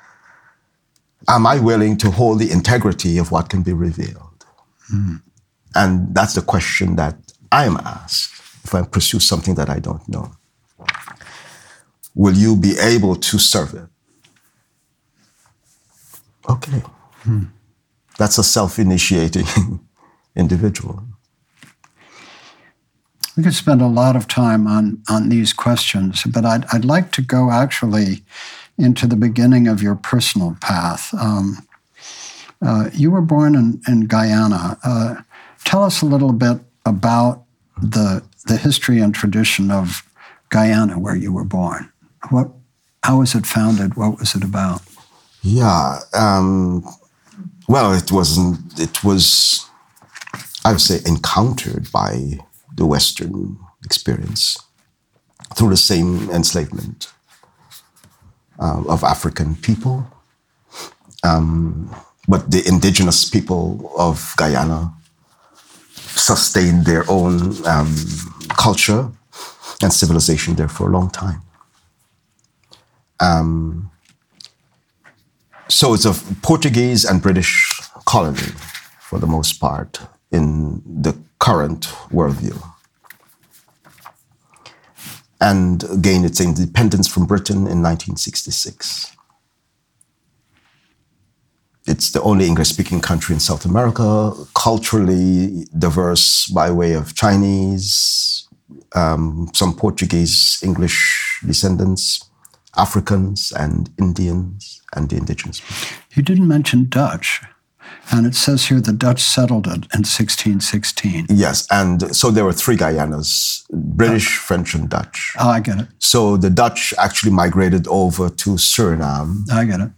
am I willing to hold the integrity of what can be revealed? Mm. And that's the question that I am asked if I pursue something that I don't know. Will you be able to serve it? Okay. Mm. That's a self initiating individual. We could spend a lot of time on, on these questions, but I'd, I'd like to go actually into the beginning of your personal path. Um, uh, you were born in, in Guyana. Uh, tell us a little bit about the, the history and tradition of Guyana, where you were born. What, how was it founded? What was it about? Yeah. Um, well, it wasn't. It was, I would say, encountered by the Western experience through the same enslavement uh, of African people. Um, but the indigenous people of Guyana sustained their own um, culture and civilization there for a long time. Um, so it's a Portuguese and British colony for the most part in the current worldview and gained its independence from Britain in 1966. It's the only English speaking country in South America, culturally diverse by way of Chinese, um, some Portuguese, English descendants, Africans, and Indians, and the indigenous people. You didn't mention Dutch. And it says here the Dutch settled it in 1616. Yes, and so there were three Guyanas British, oh. French, and Dutch. Oh, I get it. So the Dutch actually migrated over to Suriname. I get it.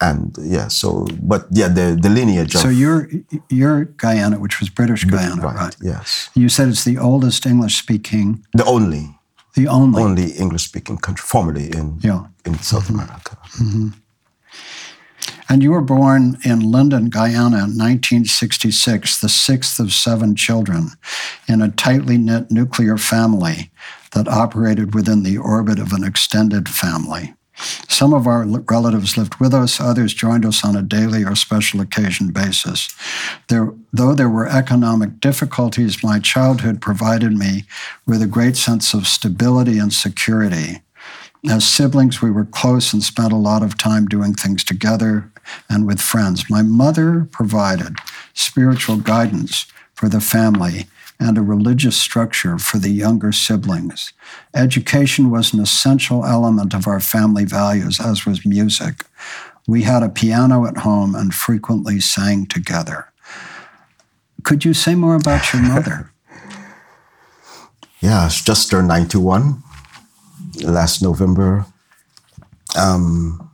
And yeah, so, but yeah, the, the lineage of. So you're, you're Guyana, which was British Guyana, right, right? Yes. You said it's the oldest English speaking. The only. The only. Only English speaking country, formerly in, yeah. in South mm-hmm. America. Mm-hmm. And you were born in Linden, Guyana in 1966, the sixth of seven children, in a tightly knit nuclear family that operated within the orbit of an extended family. Some of our relatives lived with us, others joined us on a daily or special occasion basis. There, though there were economic difficulties, my childhood provided me with a great sense of stability and security. As siblings, we were close and spent a lot of time doing things together and with friends. My mother provided spiritual guidance for the family and a religious structure for the younger siblings. Education was an essential element of our family values, as was music. We had a piano at home and frequently sang together. Could you say more about your mother? yeah, just turned 91 last November. Um,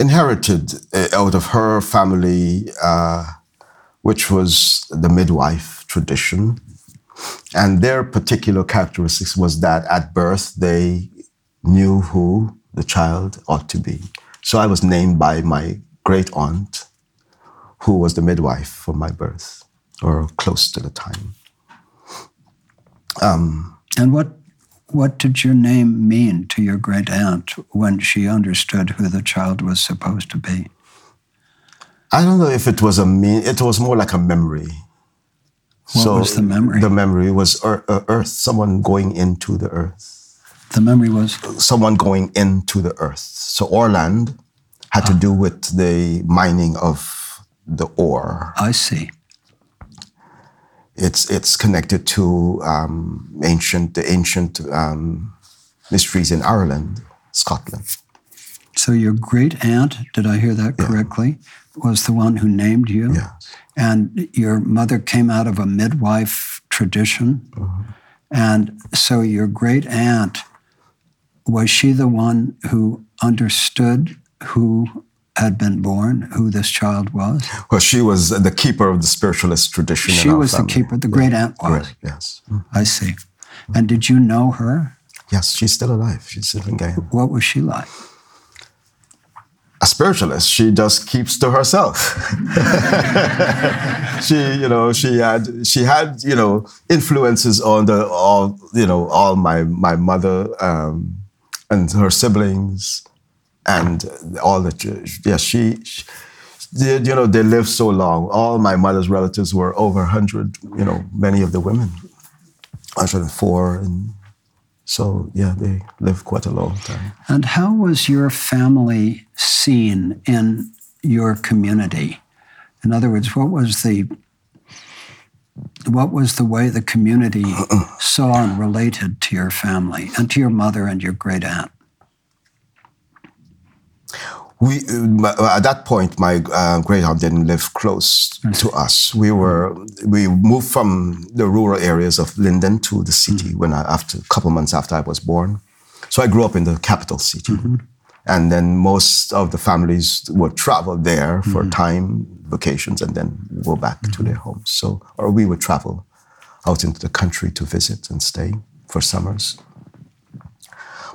inherited uh, out of her family, uh, which was the midwife tradition. And their particular characteristics was that at birth they knew who the child ought to be. So I was named by my great aunt who was the midwife for my birth, or close to the time. Um, and what what did your name mean to your great aunt when she understood who the child was supposed to be? I don't know if it was a mean. It was more like a memory. What so was the memory? The memory was uh, earth, someone going into the earth. The memory was someone going into the earth. So Orland had to ah. do with the mining of the ore. I see. It's it's connected to um, ancient the ancient um, mysteries in Ireland, Scotland. So your great aunt, did I hear that correctly, yeah. was the one who named you? Yes. And your mother came out of a midwife tradition. Uh-huh. And so your great aunt, was she the one who understood who had been born, who this child was? Well, she was the keeper of the spiritualist tradition. She was family. the keeper, the great aunt was. Great, yes. I see. And did you know her? Yes, she's still alive. She's still in Guyana. What was she like? A spiritualist. She just keeps to herself. she, you know, she had she had, you know, influences on the all, you know, all my my mother um, and her siblings and all the yeah she, she you know they lived so long. All my mother's relatives were over 100 you know many of the women. 104 and so yeah they lived quite a long time. And how was your family seen in your community? In other words what was the what was the way the community saw and related to your family and to your mother and your great aunt we uh, at that point my uh, great aunt didn't live close to us we were we moved from the rural areas of linden to the city mm-hmm. when I, after a couple months after i was born so i grew up in the capital city mm-hmm. and then most of the families would travel there for mm-hmm. time vacations and then go back to mm-hmm. their homes so or we would travel out into the country to visit and stay for summers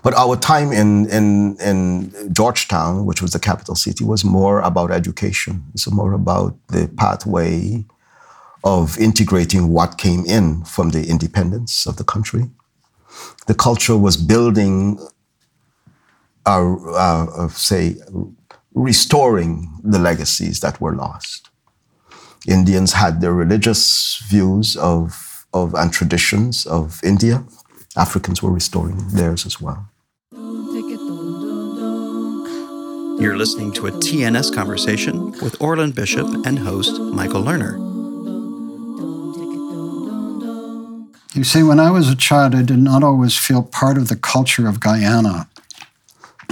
but our time in, in, in Georgetown, which was the capital city, was more about education. It's more about the pathway of integrating what came in from the independence of the country. The culture was building, uh, uh, say, restoring the legacies that were lost. Indians had their religious views of, of and traditions of India Africans were restoring theirs as well. You're listening to a TNS conversation with Orland Bishop and host Michael Lerner. You see, when I was a child, I did not always feel part of the culture of Guyana.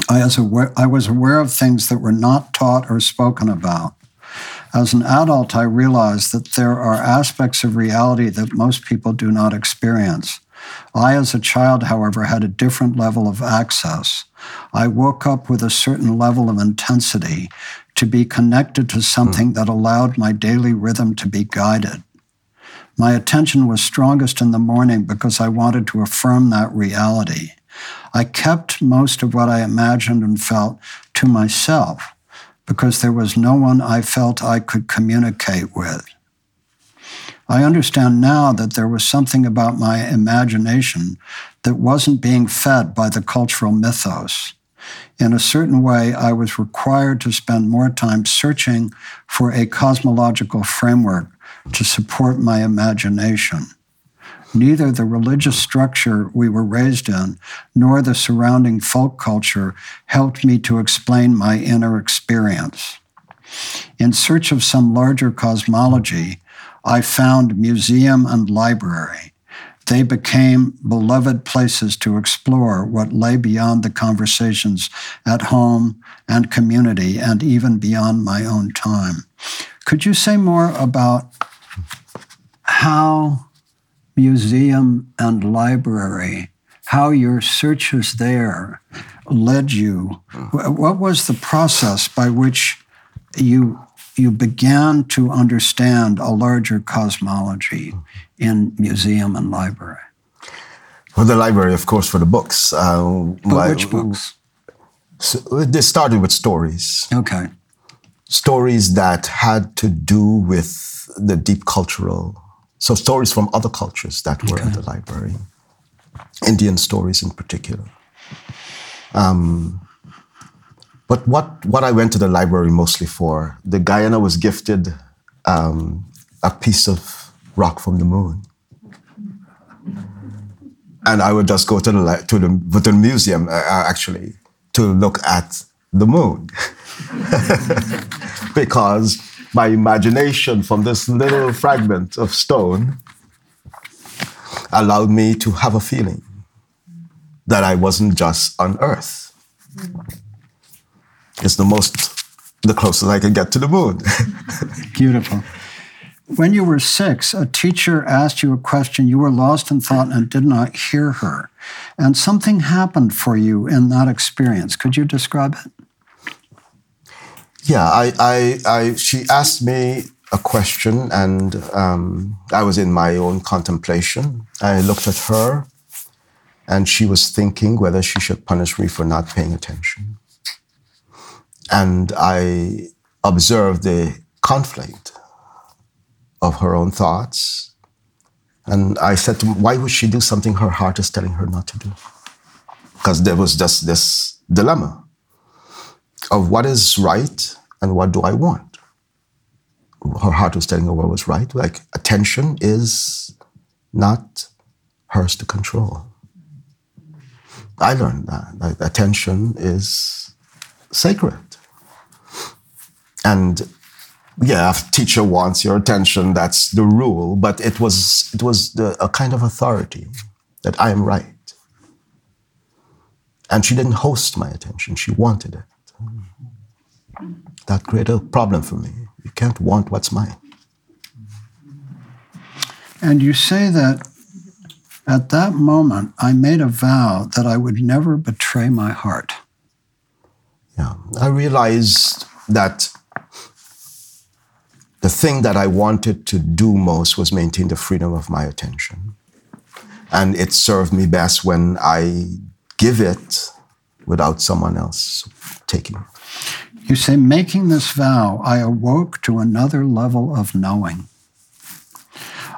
I was, aware, I was aware of things that were not taught or spoken about. As an adult, I realized that there are aspects of reality that most people do not experience. I, as a child, however, had a different level of access. I woke up with a certain level of intensity to be connected to something that allowed my daily rhythm to be guided. My attention was strongest in the morning because I wanted to affirm that reality. I kept most of what I imagined and felt to myself because there was no one I felt I could communicate with. I understand now that there was something about my imagination that wasn't being fed by the cultural mythos. In a certain way, I was required to spend more time searching for a cosmological framework to support my imagination. Neither the religious structure we were raised in nor the surrounding folk culture helped me to explain my inner experience. In search of some larger cosmology, I found museum and library. They became beloved places to explore what lay beyond the conversations at home and community and even beyond my own time. Could you say more about how museum and library, how your searches there led you? What was the process by which you you began to understand a larger cosmology in museum and library. Well, the library, of course, for the books. Uh, my, which books? So they started with stories. Okay. stories that had to do with the deep cultural, so stories from other cultures that were okay. in the library, Indian stories in particular. Um, but what, what I went to the library mostly for, the Guyana was gifted um, a piece of rock from the moon. And I would just go to the, to the, to the museum, uh, uh actually, to look at the moon. because my imagination from this little fragment of stone allowed me to have a feeling that I wasn't just on Earth. It's the most, the closest I can get to the moon. Beautiful. When you were six, a teacher asked you a question, you were lost in thought and did not hear her. And something happened for you in that experience. Could you describe it? Yeah, I, I, I she asked me a question, and um, I was in my own contemplation. I looked at her, and she was thinking whether she should punish me for not paying attention. And I observed the conflict of her own thoughts. And I said why would she do something her heart is telling her not to do? Because there was just this dilemma of what is right and what do I want. Her heart was telling her what was right. Like attention is not hers to control. I learned that. Like attention is sacred. And yeah, if teacher wants your attention, that's the rule. But it was it was the, a kind of authority that I am right. And she didn't host my attention; she wanted it. That created a problem for me. You can't want what's mine. And you say that at that moment, I made a vow that I would never betray my heart. Yeah, I realized that the thing that I wanted to do most was maintain the freedom of my attention. And it served me best when I give it without someone else taking it. You say, making this vow, I awoke to another level of knowing.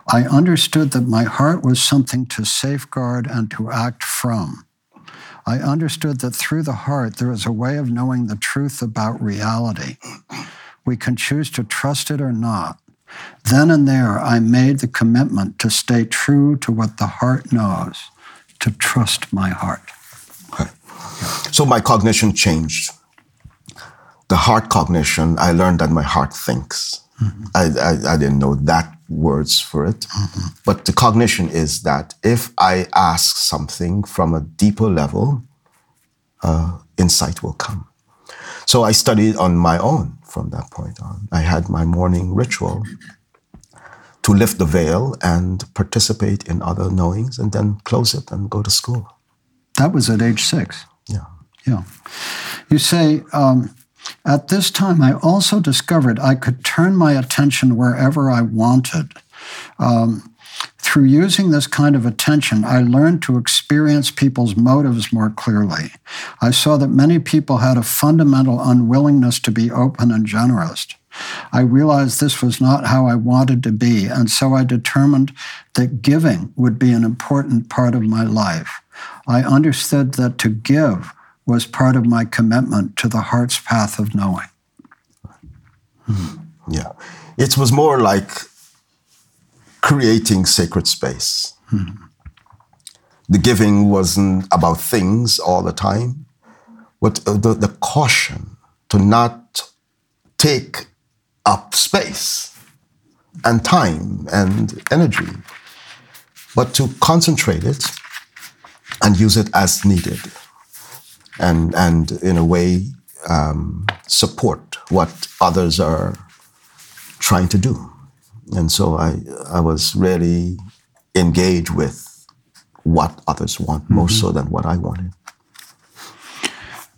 I understood that my heart was something to safeguard and to act from. I understood that through the heart there is a way of knowing the truth about reality. We can choose to trust it or not. Then and there, I made the commitment to stay true to what the heart knows, to trust my heart. Okay. So my cognition changed. The heart cognition, I learned that my heart thinks. Mm-hmm. I, I, I, didn't know that words for it. Mm-hmm. But the cognition is that if I ask something from a deeper level, uh, insight will come. So I studied on my own from that point on. I had my morning ritual to lift the veil and participate in other knowings and then close it and go to school. That was at age six. Yeah. Yeah. You say, um, at this time, I also discovered I could turn my attention wherever I wanted. Um, through using this kind of attention, I learned to experience people's motives more clearly. I saw that many people had a fundamental unwillingness to be open and generous. I realized this was not how I wanted to be, and so I determined that giving would be an important part of my life. I understood that to give was part of my commitment to the heart's path of knowing. Hmm. Yeah. It was more like creating sacred space. Hmm. The giving wasn't about things all the time, but the, the caution to not take up space and time and energy, but to concentrate it and use it as needed, and and in a way um, support what others are trying to do and so I I was really engaged with what others want mm-hmm. more so than what I wanted.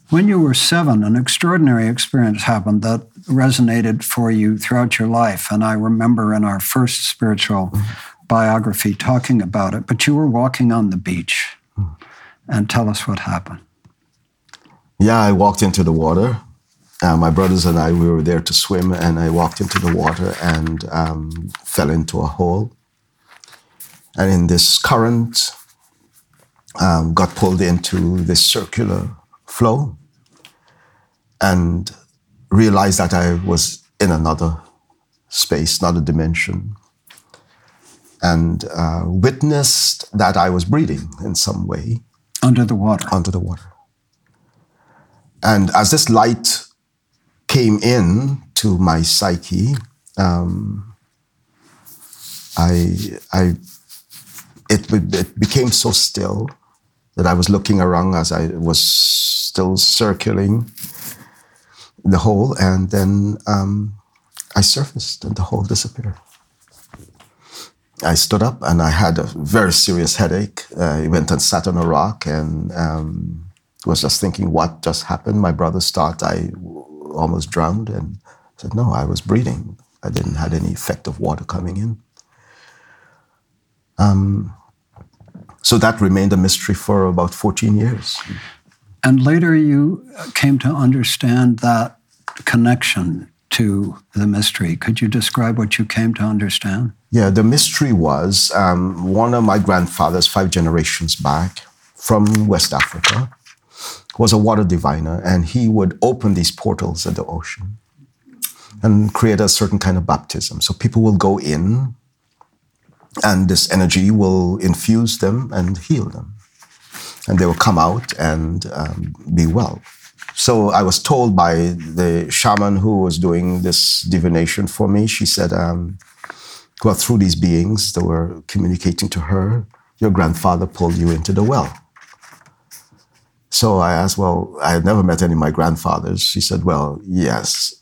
When you were seven, an extraordinary experience happened that resonated for you throughout your life. And I remember in our first spiritual mm-hmm. biography talking about it, but you were walking on the beach. Mm-hmm. And tell us what happened. Yeah, I walked into the water uh, my brothers and I, we were there to swim, and I walked into the water and um, fell into a hole. And in this current, um, got pulled into this circular flow and realized that I was in another space, another dimension, and uh, witnessed that I was breathing in some way. Under the water. Under the water. And as this light came in to my psyche, um, I, I, it, it became so still that I was looking around as I was still circling the hole, and then um, I surfaced and the hole disappeared. I stood up and I had a very serious headache. Uh, I went and sat on a rock and um, was just thinking, what just happened? My brothers thought I almost drowned and said, no, I was breathing. I didn't have any effect of water coming in. Um, so that remained a mystery for about 14 years. And later you came to understand that connection to the mystery. Could you describe what you came to understand? Yeah, the mystery was um, one of my grandfathers, five generations back from West Africa, was a water diviner, and he would open these portals at the ocean and create a certain kind of baptism. So people will go in, and this energy will infuse them and heal them. And they will come out and um, be well. So I was told by the shaman who was doing this divination for me, she said, um, well, through these beings that were communicating to her, your grandfather pulled you into the well. So I asked, well, I had never met any of my grandfathers. She said, well, yes,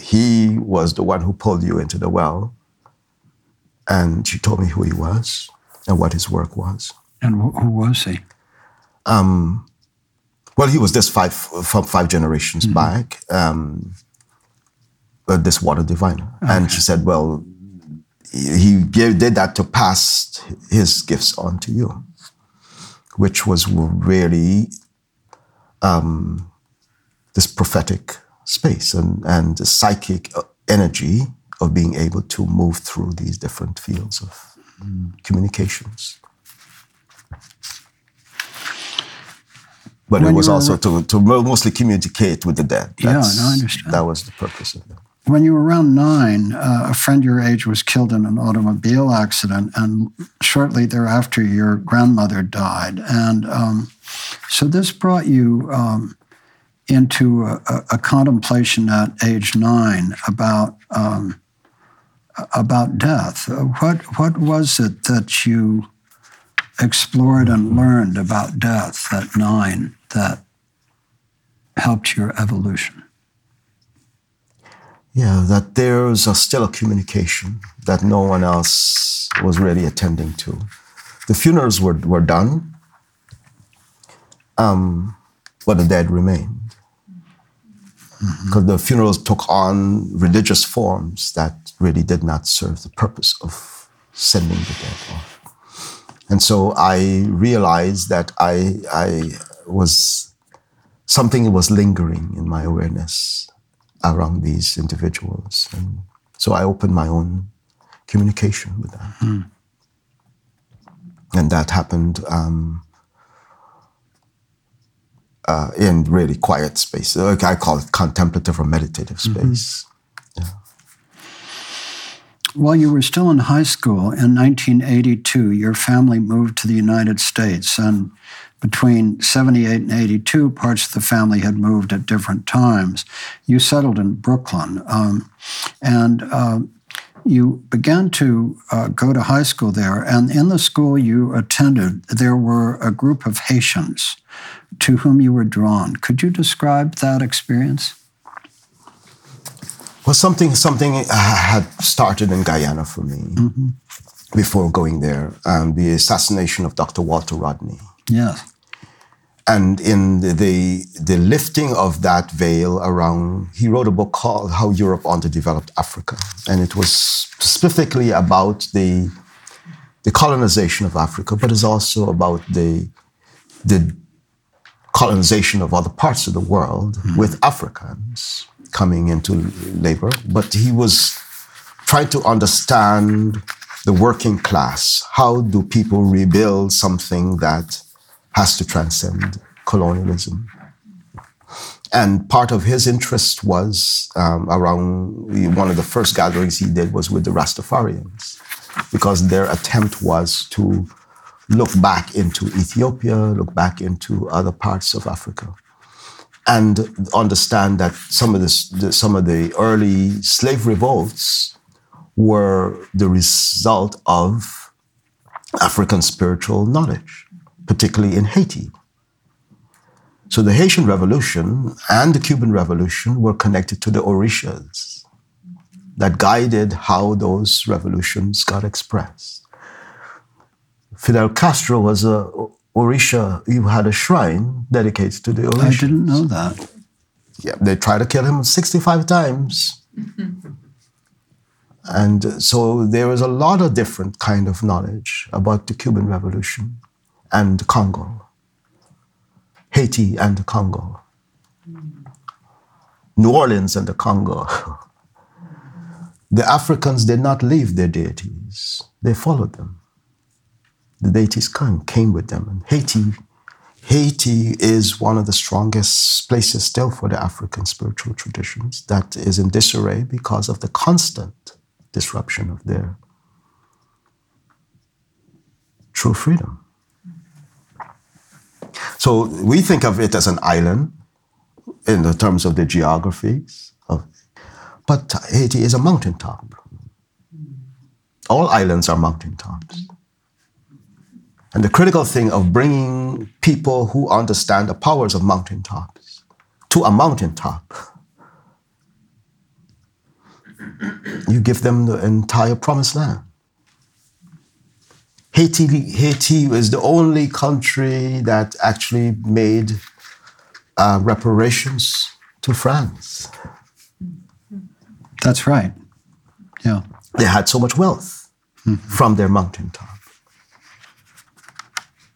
he was the one who pulled you into the well. And she told me who he was and what his work was. And who was he? Um, well, he was this five from five generations mm-hmm. back, um, this water diviner. Okay. And she said, well, he gave, did that to pass his gifts on to you, which was really um, this prophetic space and, and the psychic uh, energy of being able to move through these different fields of mm. communications. But when it was also to, to mostly communicate with the dead. That's, yeah, no, I understand. That was the purpose of it. When you were around nine, uh, a friend your age was killed in an automobile accident, and shortly thereafter, your grandmother died. And um, so this brought you um, into a, a, contemplation at age nine about um, about death. What what was it that you explored and learned about death at nine that helped your evolution? Yeah, that there's a, still a communication that no one else was really attending to. The funerals were, were done, um, but the dead remained. Because mm-hmm. the funerals took on religious forms that really did not serve the purpose of sending the dead off. And so I realized that I, I was, something was lingering in my awareness around these individuals. And so I opened my own communication with them. Mm. And that happened um, uh, in really quiet space. Like I call it contemplative or meditative mm-hmm. space. Mm-hmm. While you were still in high school in 1982, your family moved to the United States. And between 78 and 82, parts of the family had moved at different times. You settled in Brooklyn. Um, and uh, you began to uh, go to high school there. And in the school you attended, there were a group of Haitians to whom you were drawn. Could you describe that experience? Well, something something had started in Guyana for me mm-hmm. before going there. Um, the assassination of Dr. Walter Rodney. Yes. And in the, the, the lifting of that veil around, he wrote a book called How Europe Underdeveloped Africa, and it was specifically about the the colonization of Africa, but it's also about the the colonization of other parts of the world mm-hmm. with Africans coming into labor, but he was trying to understand the working class. How do people rebuild something that has to transcend colonialism? And part of his interest was um, around one of the first gatherings he did was with the Rastafarians, because their attempt was to look back into Ethiopia, look back into other parts of Africa, and understand that some of the, some of the early slave revolts were the result of African spiritual knowledge, particularly in Haiti. So the Haitian Revolution and the Cuban Revolution were connected to the Orishas that guided how those revolutions got expressed. Fidel Castro was a Orisha, he had a shrine dedicated to the Orishas. I didn't know that. Yeah, they tried to kill him 65 times. and so there was a lot of different kind of knowledge about the Cuban Revolution and Congo. Haiti and Congo, New Orleans and the Congo. the Africans did not leave their deities, they followed them. The deities came, came with them. And Haiti, Haiti is one of the strongest places still for the African spiritual traditions that is in disarray because of the constant disruption of their true freedom. So we think of it as an island in the terms of the geographies, of, but Haiti is a mountaintop. All islands are mountaintops. And the critical thing of bringing people who understand the powers of mountaintops to a mountaintop, you give them the entire promised land. Haiti, Haiti was the only country that actually made uh, reparations to France. That's right. Yeah. They had so much wealth mm-hmm. from their mountaintop.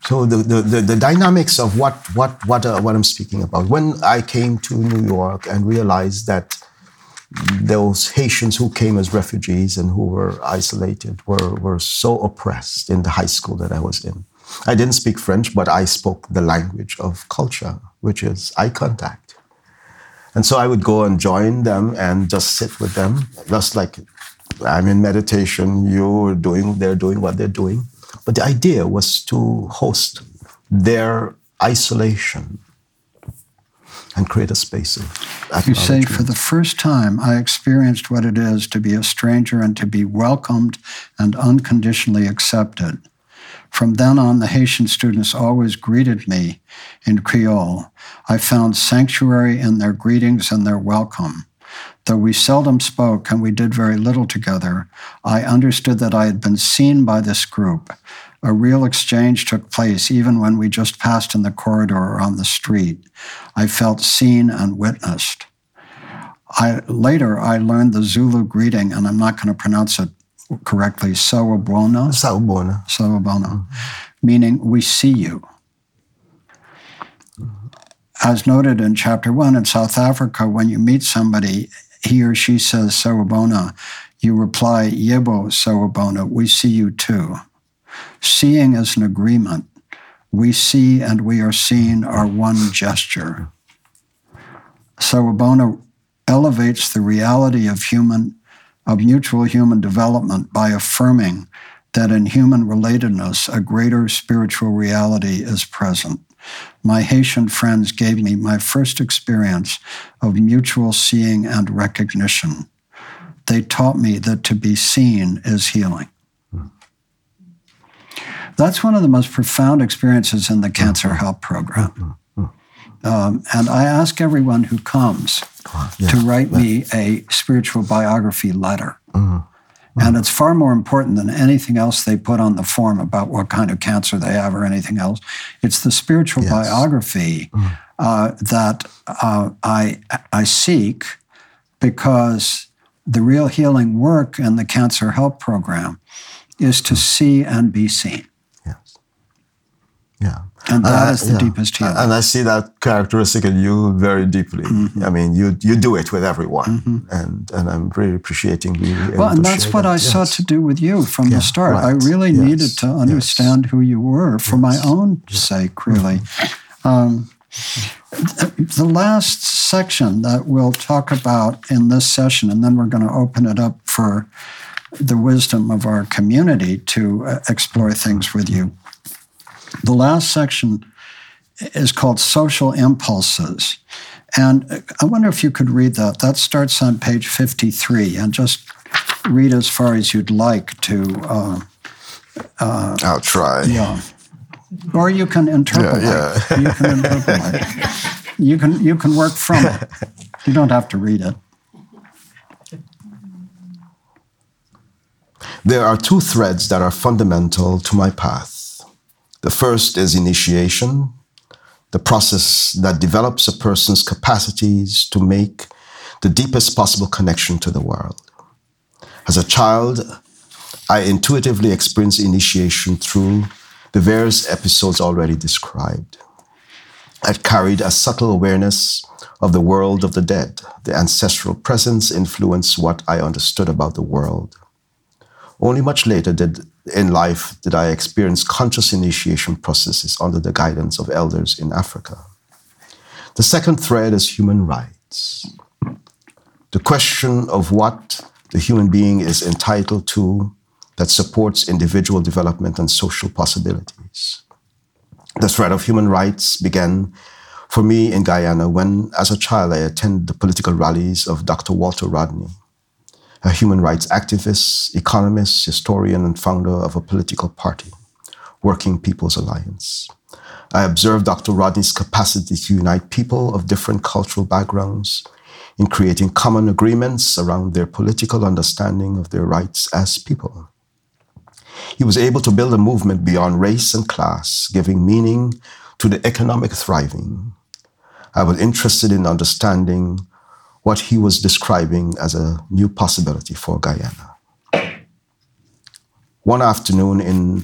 So the, the, the, the, dynamics of what, what, what, uh, what I'm speaking about. When I came to New York and realized that those Haitians who came as refugees and who were isolated were, were so oppressed in the high school that I was in. I didn't speak French, but I spoke the language of culture, which is eye contact. And so I would go and join them and just sit with them, just like I'm in meditation, you're doing, they're doing what they're doing. But the idea was to host their isolation and create a space of You say, for the first time, I experienced what it is to be a stranger and to be welcomed and unconditionally accepted. From then on, the Haitian students always greeted me in Creole. I found sanctuary in their greetings and their welcome. Though we seldom spoke and we did very little together, I understood that I had been seen by this group. A real exchange took place even when we just passed in the corridor or on the street. I felt seen and witnessed. I, later, I learned the Zulu greeting, and I'm not going to pronounce it correctly, Sawubona. Sawubona. Sawubona, mm-hmm. meaning we see you. As noted in chapter one, in South Africa, when you meet somebody, he or she says Sawubona, you reply, Yebo Sawubona, we see you too. Seeing is an agreement. We see and we are seen are one gesture. Sawubona elevates the reality of human, of mutual human development by affirming that in human relatedness, a greater spiritual reality is present. My Haitian friends gave me my first experience of mutual seeing and recognition. They taught me that to be seen is healing. That's one of the most profound experiences in the Cancer mm-hmm. Help Program. Mm-hmm. Mm-hmm. Um, and I ask everyone who comes yes. to write me a spiritual biography letter. And it's far more important than anything else they put on the form about what kind of cancer they have or anything else. It's the spiritual yes. biography mm. uh, that uh, I, I seek because the real healing work in the Cancer Help Program is to see and be seen. Yeah. And that uh, is the yeah. deepest healing. And I see that characteristic in you very deeply. Mm-hmm. I mean, you you do it with everyone, mm-hmm. and and I'm really appreciating you. Well, and that's what that. I yes. sought to do with you from yeah, the start. Right. I really yes. needed to understand yes. who you were for my own sake, really. Mm-hmm. Um, the last section that we'll talk about in this session, and then we're going to open it up for the wisdom of our community to uh, explore things with you. The last section is called Social Impulses. And I wonder if you could read that. That starts on page 53, and just read as far as you'd like to. Uh, uh, I'll try. Yeah. Or you can interpolate. Yeah, yeah. you can interpolate. You can you can work from it. You don't have to read it. There are two threads that are fundamental to my path. The first is initiation, the process that develops a person's capacities to make the deepest possible connection to the world. As a child, I intuitively experienced initiation through the various episodes already described. I carried a subtle awareness of the world of the dead. The ancestral presence influenced what I understood about the world. Only much later did, in life did I experience conscious initiation processes under the guidance of elders in Africa. The second thread is human rights. The question of what the human being is entitled to that supports individual development and social possibilities. The thread of human rights began for me in Guyana when, as a child, I attended the political rallies of Dr. Walter Rodney a human rights activist, economist, historian, and founder of a political party, Working People's Alliance. I observed Dr. Rodney's capacity to unite people of different cultural backgrounds in creating common agreements around their political understanding of their rights as people. He was able to build a movement beyond race and class, giving meaning to the economic thriving. I was interested in understanding what he was describing as a new possibility for Guyana. One afternoon in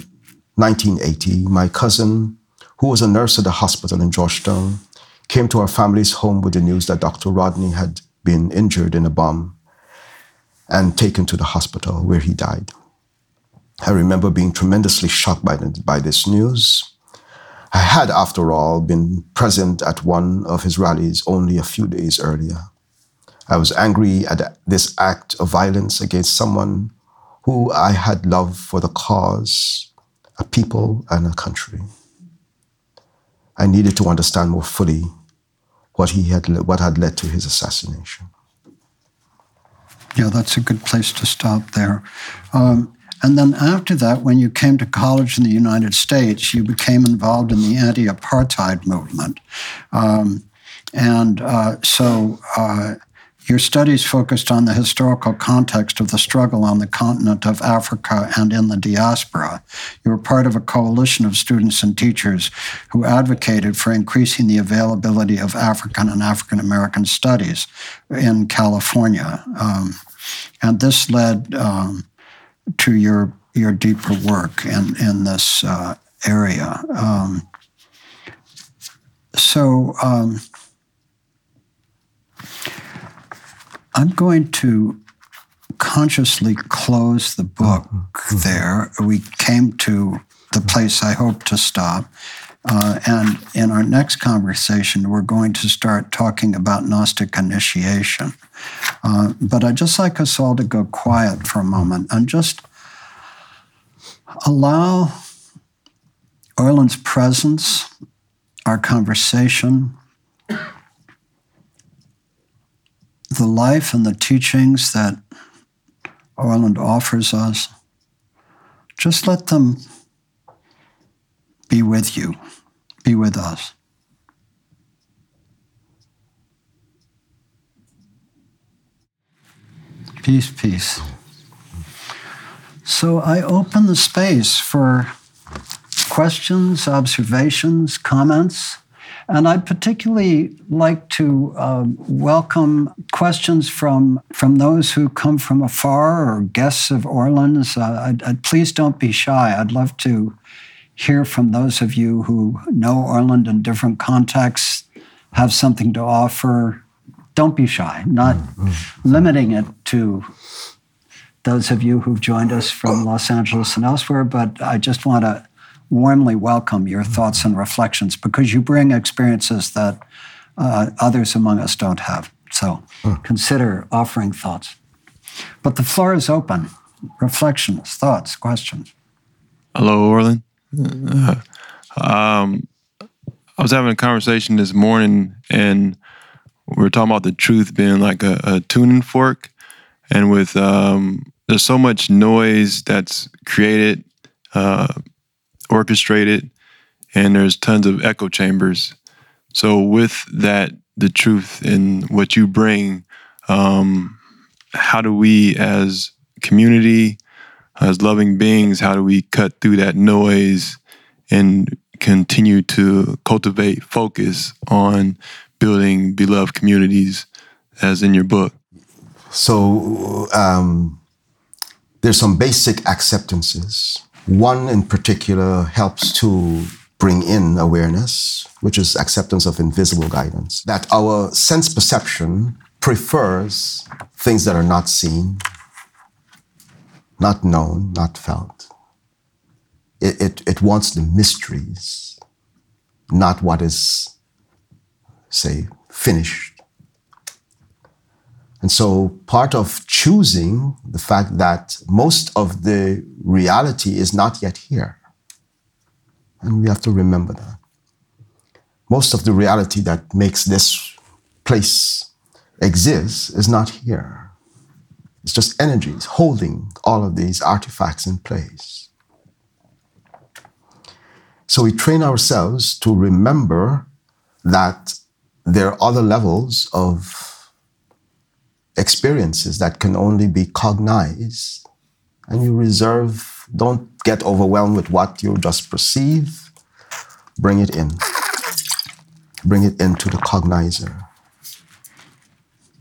1980, my cousin, who was a nurse at the hospital in Georgetown, came to our family's home with the news that Dr. Rodney had been injured in a bomb and taken to the hospital where he died. I remember being tremendously shocked by, the, by this news. I had, after all, been present at one of his rallies only a few days earlier. I was angry at this act of violence against someone who I had love for the cause, a people, and a country. I needed to understand more fully what he had what had led to his assassination. Yeah, that's a good place to stop there. Um, and then after that, when you came to college in the United States, you became involved in the anti-apartheid movement, um, and uh, so. Uh, your studies focused on the historical context of the struggle on the continent of Africa and in the diaspora. You were part of a coalition of students and teachers who advocated for increasing the availability of African and African American studies in California. Um, and this led um, to your, your deeper work in, in this uh, area. Um, so, um, I'm going to consciously close the book mm-hmm. there. We came to the place I hope to stop. Uh, and in our next conversation, we're going to start talking about Gnostic initiation. Uh, but I'd just like us all to go quiet for a moment and just allow Orland's presence, our conversation, the life and the teachings that Orland offers us, just let them be with you, be with us. Peace, peace. So I open the space for questions, observations, comments. And I'd particularly like to uh, welcome questions from, from those who come from afar or guests of Orland's. Uh, I'd, I'd, please don't be shy. I'd love to hear from those of you who know Orland in different contexts, have something to offer. Don't be shy, not mm-hmm. limiting it to those of you who've joined us from Los Angeles and elsewhere, but I just want to warmly welcome your thoughts and reflections because you bring experiences that uh, others among us don't have. So mm. consider offering thoughts. But the floor is open. Reflections, thoughts, questions. Hello, Orland. Uh, um, I was having a conversation this morning, and we were talking about the truth being like a, a tuning fork, and with um, there's so much noise that's created, uh, orchestrated, and there's tons of echo chambers. So with that, the truth in what you bring, um, how do we as community, as loving beings, how do we cut through that noise and continue to cultivate focus on building beloved communities as in your book? So um, there's some basic acceptances. One in particular helps to bring in awareness, which is acceptance of invisible guidance, that our sense perception prefers things that are not seen, not known, not felt. It, it, it wants the mysteries, not what is, say, finished. And so part of choosing the fact that most of the reality is not yet here and we have to remember that. Most of the reality that makes this place exist is not here. It's just energies holding all of these artifacts in place. So we train ourselves to remember that there are other levels of experiences that can only be cognized, and you reserve don't get overwhelmed with what you just perceive. Bring it in. Bring it into the cognizer.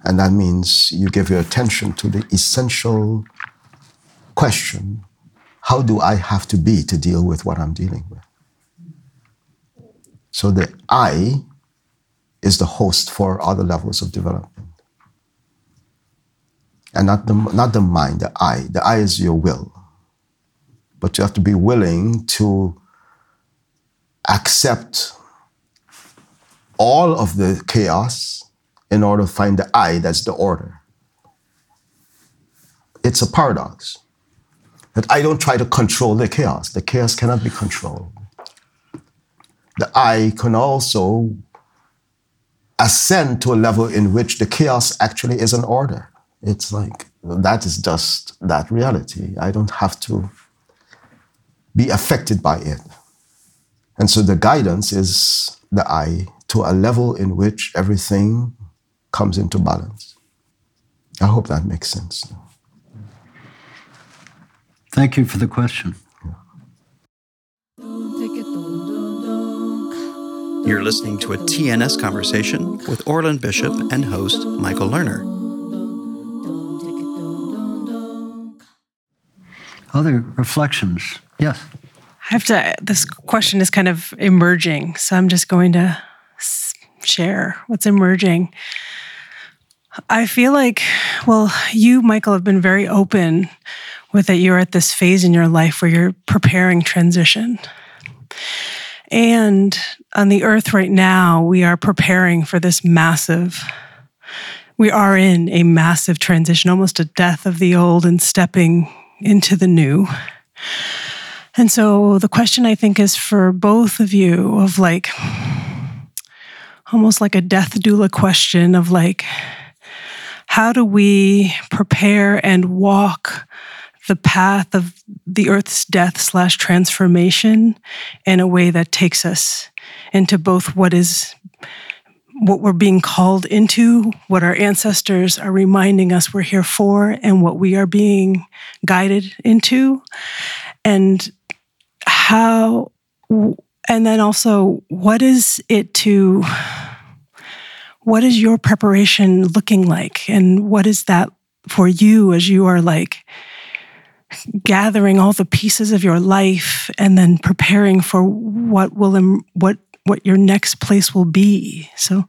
And that means you give your attention to the essential question how do I have to be to deal with what I'm dealing with? So the I is the host for other levels of development. And not the, not the mind, the I. The I is your will but you have to be willing to accept all of the chaos in order to find the I that's the order. It's a paradox that I don't try to control the chaos. The chaos cannot be controlled. The I can also ascend to a level in which the chaos actually is an order. It's like that is just that reality. I don't have to be affected by it. And so the guidance is the I to a level in which everything comes into balance. I hope that makes sense. Thank you for the question. You're listening to a TNS conversation with Orland Bishop and host Michael Lerner. Other reflections? Yes. I have to, this question is kind of emerging. So I'm just going to share what's emerging. I feel like, well, you, Michael, have been very open with that you're at this phase in your life where you're preparing transition. And on the earth right now, we are preparing for this massive, we are in a massive transition, almost a death of the old and stepping into the new. And so the question I think is for both of you of like almost like a death doula question of like, how do we prepare and walk the path of the earth's death slash transformation in a way that takes us into both what is what we're being called into, what our ancestors are reminding us we're here for, and what we are being guided into. And how, and then also, what is it to, what is your preparation looking like? And what is that for you as you are like gathering all the pieces of your life and then preparing for what will what what your next place will be. So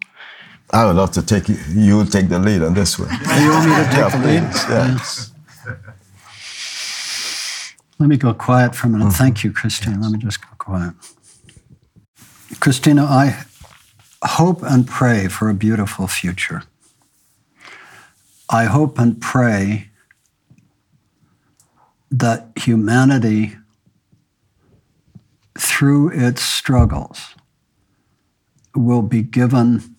I would love to take you. You take the lead on this one. You want me to take Yeah, the lead? please, yes. Let me go quiet for a minute. Mm-hmm. Thank you, Christine. Let me just go quiet. Christina, I hope and pray for a beautiful future. I hope and pray that humanity, through its struggles, will be given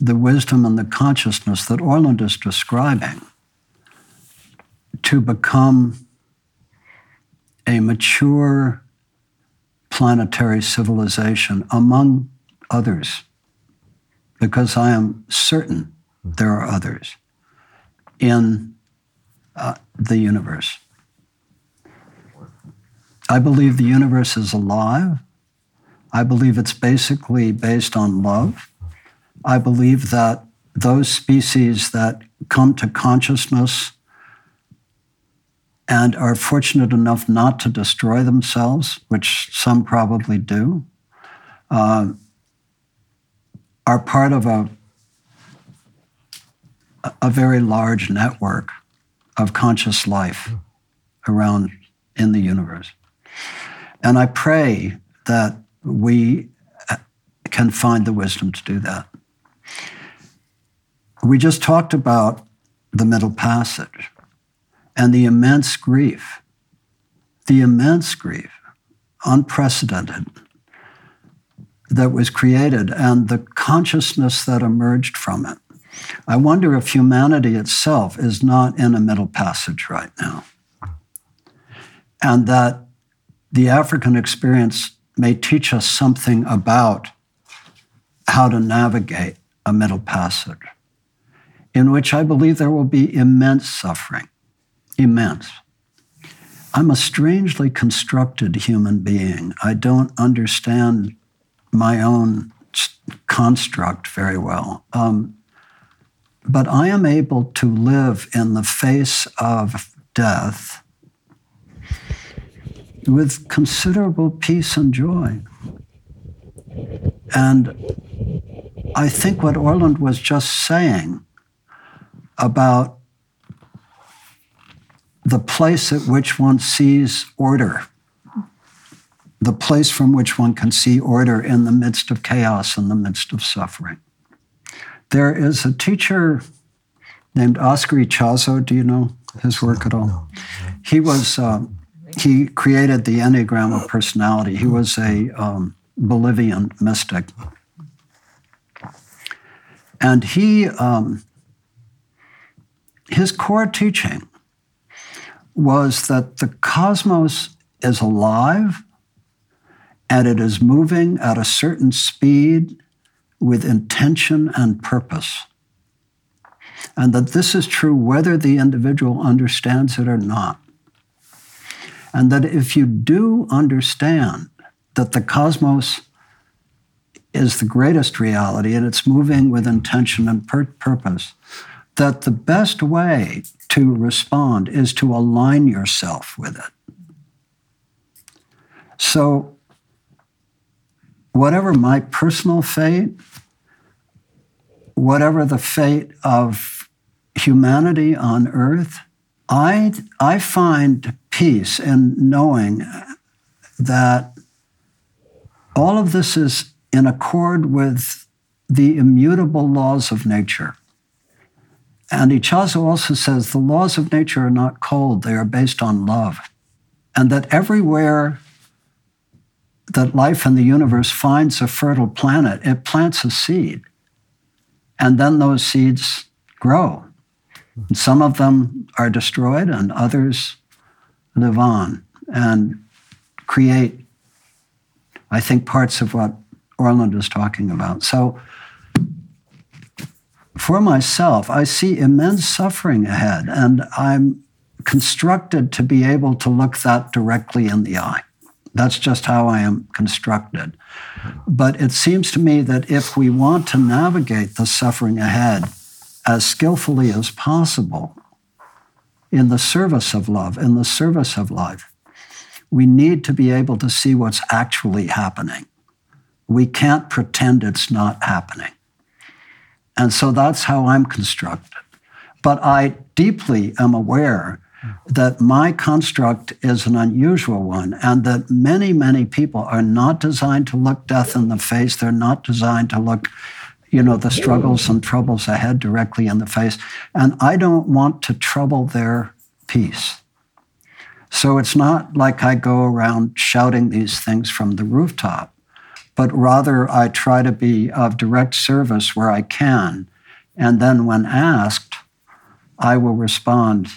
the wisdom and the consciousness that Orland is describing to become a mature planetary civilization among others, because I am certain there are others in uh, the universe. I believe the universe is alive. I believe it's basically based on love. I believe that those species that come to consciousness and are fortunate enough not to destroy themselves, which some probably do, uh, are part of a, a very large network of conscious life around in the universe. And I pray that we uh, can find the wisdom to do that. We just talked about the middle passage and the immense grief, the immense grief, unprecedented, that was created and the consciousness that emerged from it. I wonder if humanity itself is not in a middle passage right now. And that the African experience may teach us something about how to navigate a middle passage, in which I believe there will be immense suffering, immense. I'm a strangely constructed human being. I don't understand my own construct very well. Um, but I am able to live in the face of death with considerable peace and joy. And I think what Orland was just saying about the place at which one sees order, the place from which one can see order in the midst of chaos, in the midst of suffering. There is a teacher named Oscar Ichazo. Do you know his work at all? He was. Um, he created the Enneagram of personality. He was a um, Bolivian mystic. And he, um, his core teaching was that the cosmos is alive and it is moving at a certain speed with intention and purpose. And that this is true whether the individual understands it or not. And that if you do understand that the cosmos is the greatest reality and it's moving with intention and pur- purpose, that the best way to respond is to align yourself with it. So, whatever my personal fate, whatever the fate of humanity on earth, I, I find peace in knowing that all of this is in accord with the immutable laws of nature. And Ichazo also says the laws of nature are not cold, they are based on love. And that everywhere that life in the universe finds a fertile planet, it plants a seed. And then those seeds grow. And some of them are destroyed, and others live on and create, I think, parts of what Orland is talking about. So, for myself, I see immense suffering ahead, and I'm constructed to be able to look that directly in the eye. That's just how I am constructed. But it seems to me that if we want to navigate the suffering ahead as skillfully as possible, in the service of love, in the service of life. We need to be able to see what's actually happening. We can't pretend it's not happening. And so that's how I'm constructed. But I deeply am aware that my construct is an unusual one and that many, many people are not designed to look death in the face. They're not designed to look, you know, the struggles and troubles ahead directly in the face. And I don't want to trouble their peace. So it's not like I go around shouting these things from the rooftop, but rather I try to be of direct service where I can. And then when asked, I will respond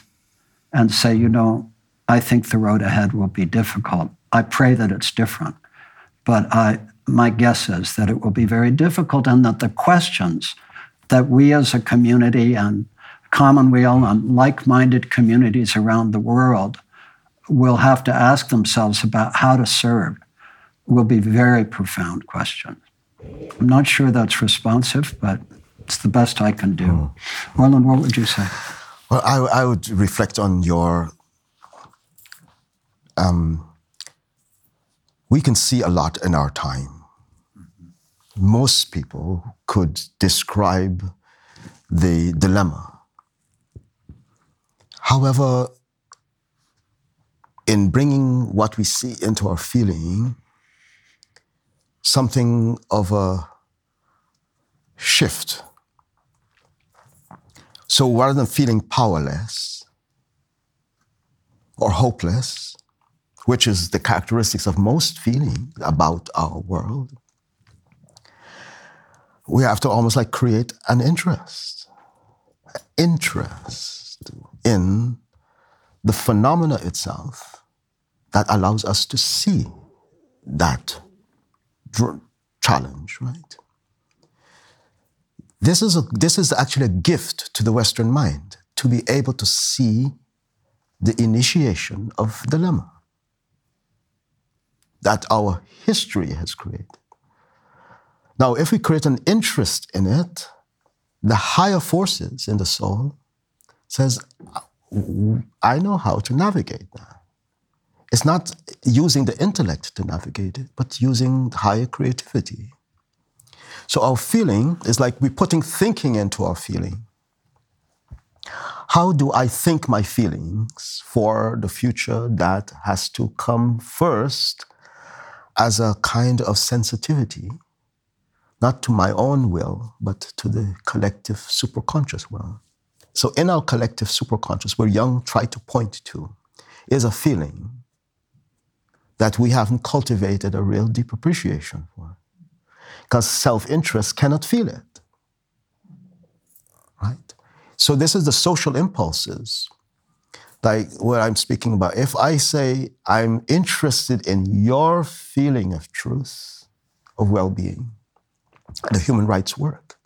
and say, you know, I think the road ahead will be difficult. I pray that it's different. But I, my guess is that it will be very difficult and that the questions that we as a community and Commonweal and like minded communities around the world will have to ask themselves about how to serve will be very profound questions. I'm not sure that's responsive, but it's the best I can do. Mm. Orland, what would you say? Well, I, I would reflect on your. Um, we can see a lot in our time. Most people could describe the dilemma. However, in bringing what we see into our feeling, something of a shift so rather than feeling powerless or hopeless, which is the characteristics of most feeling about our world, we have to almost like create an interest, interest in the phenomena itself that allows us to see that challenge, right? This is, a, this is actually a gift to the Western mind to be able to see the initiation of dilemma that our history has created. Now, if we create an interest in it, the higher forces in the soul says, I know how to navigate that. It's not using the intellect to navigate it, but using higher creativity. So our feeling is like we're putting thinking into our feeling. How do I think my feelings for the future that has to come first as a kind of sensitivity, not to my own will, but to the collective superconscious will? So in our collective superconscious, where Jung tried to point to, is a feeling that we haven't cultivated a real deep appreciation for because self interest cannot feel it. Right? So, this is the social impulses, like what I'm speaking about. If I say, I'm interested in your feeling of truth, of well being, the human rights work.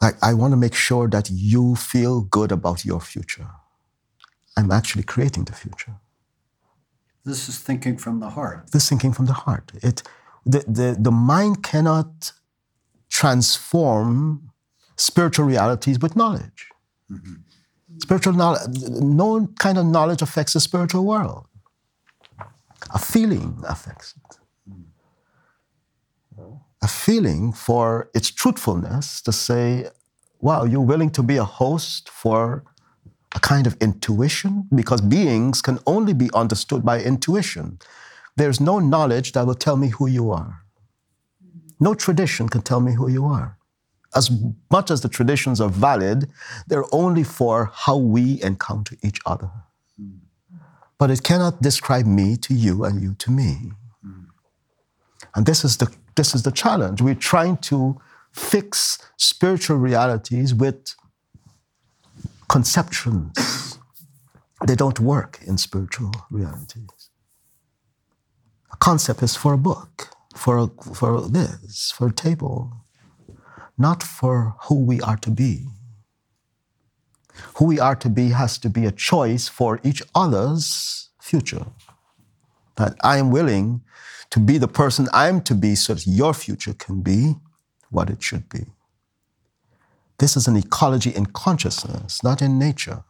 Like, I want to make sure that you feel good about your future. I'm actually creating the future. This is thinking from the heart. This thinking from the heart. It, the, the, the mind cannot transform spiritual realities with knowledge. Mm-hmm. Spiritual knowledge, no kind of knowledge affects the spiritual world. A feeling affects it. A feeling for its truthfulness to say, wow, you're willing to be a host for a kind of intuition? Because beings can only be understood by intuition. There's no knowledge that will tell me who you are. No tradition can tell me who you are. As much as the traditions are valid, they're only for how we encounter each other. But it cannot describe me to you and you to me. And this is the, this is the challenge. We're trying to fix spiritual realities with conceptions. They don't work in spiritual realities A concept is for a book, for, a, for this, for a table, not for who we are to be. Who we are to be has to be a choice for each other's future. That I am willing to be the person I'm to be so that your future can be what it should be. This is an ecology in consciousness, not in nature.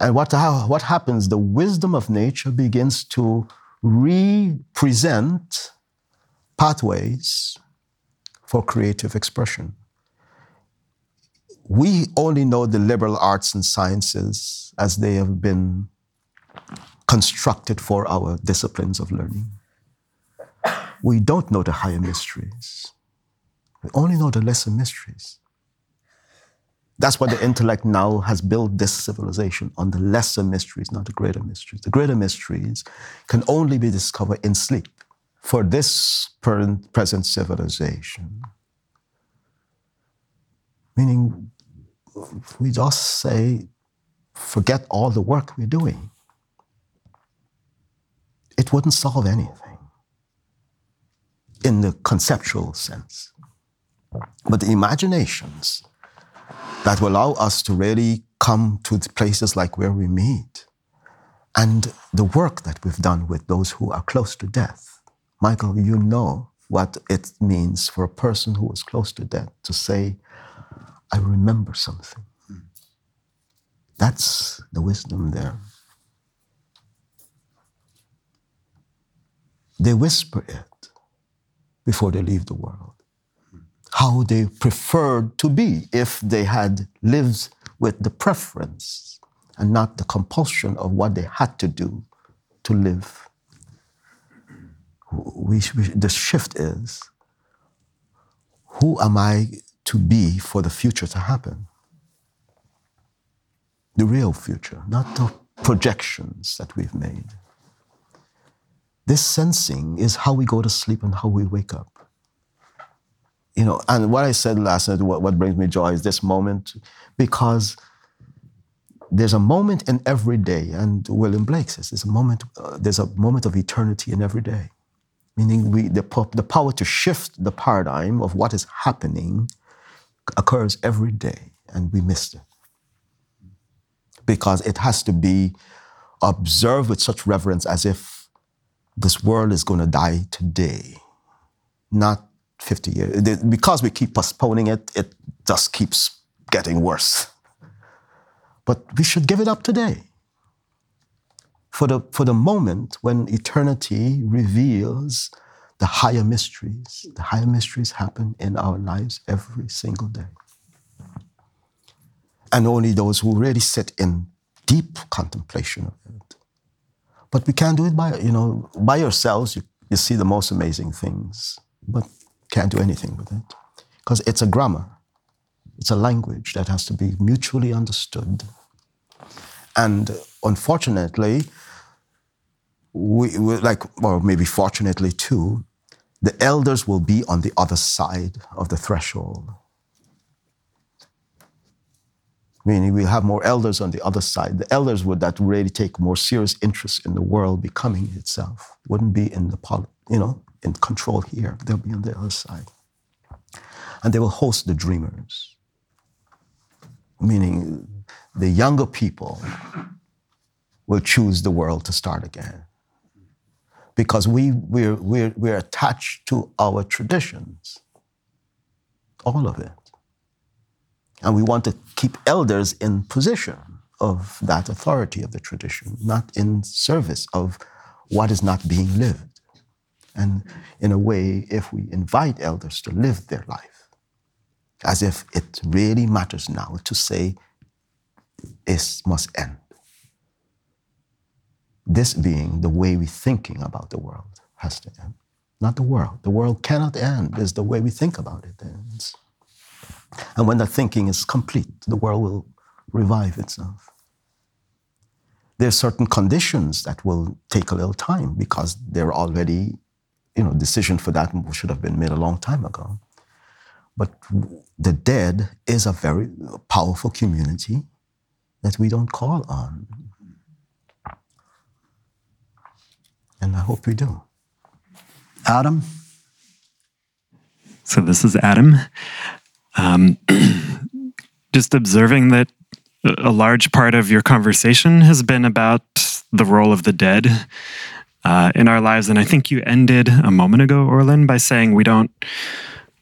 And what, what happens? The wisdom of nature begins to represent pathways for creative expression. We only know the liberal arts and sciences as they have been constructed for our disciplines of learning. We don't know the higher mysteries. We only know the lesser mysteries. That's why the intellect now has built this civilization on the lesser mysteries, not the greater mysteries. The greater mysteries can only be discovered in sleep for this present civilization. Meaning, we just say, forget all the work we're doing. It wouldn't solve anything in the conceptual sense. But the imaginations that will allow us to really come to places like where we meet and the work that we've done with those who are close to death. Michael, you know what it means for a person who is close to death to say, I remember something. That's the wisdom there. They whisper it before they leave the world how they preferred to be if they had lived with the preference and not the compulsion of what they had to do to live. We, we, the shift is who am I to be for the future to happen? The real future, not the projections that we've made. This sensing is how we go to sleep and how we wake up. You know, and what I said last night, what, what brings me joy is this moment, because there's a moment in every day, and William Blake says there's a moment, uh, there's a moment of eternity in every day, meaning we the, the power to shift the paradigm of what is happening occurs every day, and we missed it. Because it has to be observed with such reverence as if this world is going to die today, not 50 years. Because we keep postponing it, it just keeps getting worse. But we should give it up today. For the, for the moment when eternity reveals the higher mysteries, the higher mysteries happen in our lives every single day. And only those who really sit in deep contemplation of it. But we can't do it by, you know, by yourselves. You, you see the most amazing things. But can't do anything with it because it's a grammar. It's a language that has to be mutually understood. And unfortunately, we, we like, or maybe fortunately too, the elders will be on the other side of the threshold. Meaning we have more elders on the other side. The elders would that really take more serious interest in the world becoming itself. Wouldn't be in the you know, in control here. They'll be on the other side. And they will host the dreamers, meaning the younger people will choose the world to start again. Because we, we're, we're, we're attached to our traditions, all of it. And we want to keep elders in position of that authority of the tradition, not in service of what is not being lived. And in a way, if we invite elders to live their life, as if it really matters now to say, this must end. This being the way we're thinking about the world has to end. Not the world. The world cannot end. It's the way we think about it ends. And when that thinking is complete, the world will revive itself. There are certain conditions that will take a little time because they're already you know, decision for that should have been made a long time ago. But the dead is a very powerful community that we don't call on. And I hope we do. Adam? So, this is Adam. Um, just observing that a large part of your conversation has been about the role of the dead uh, in our lives. And I think you ended a moment ago, Orland, by saying we don't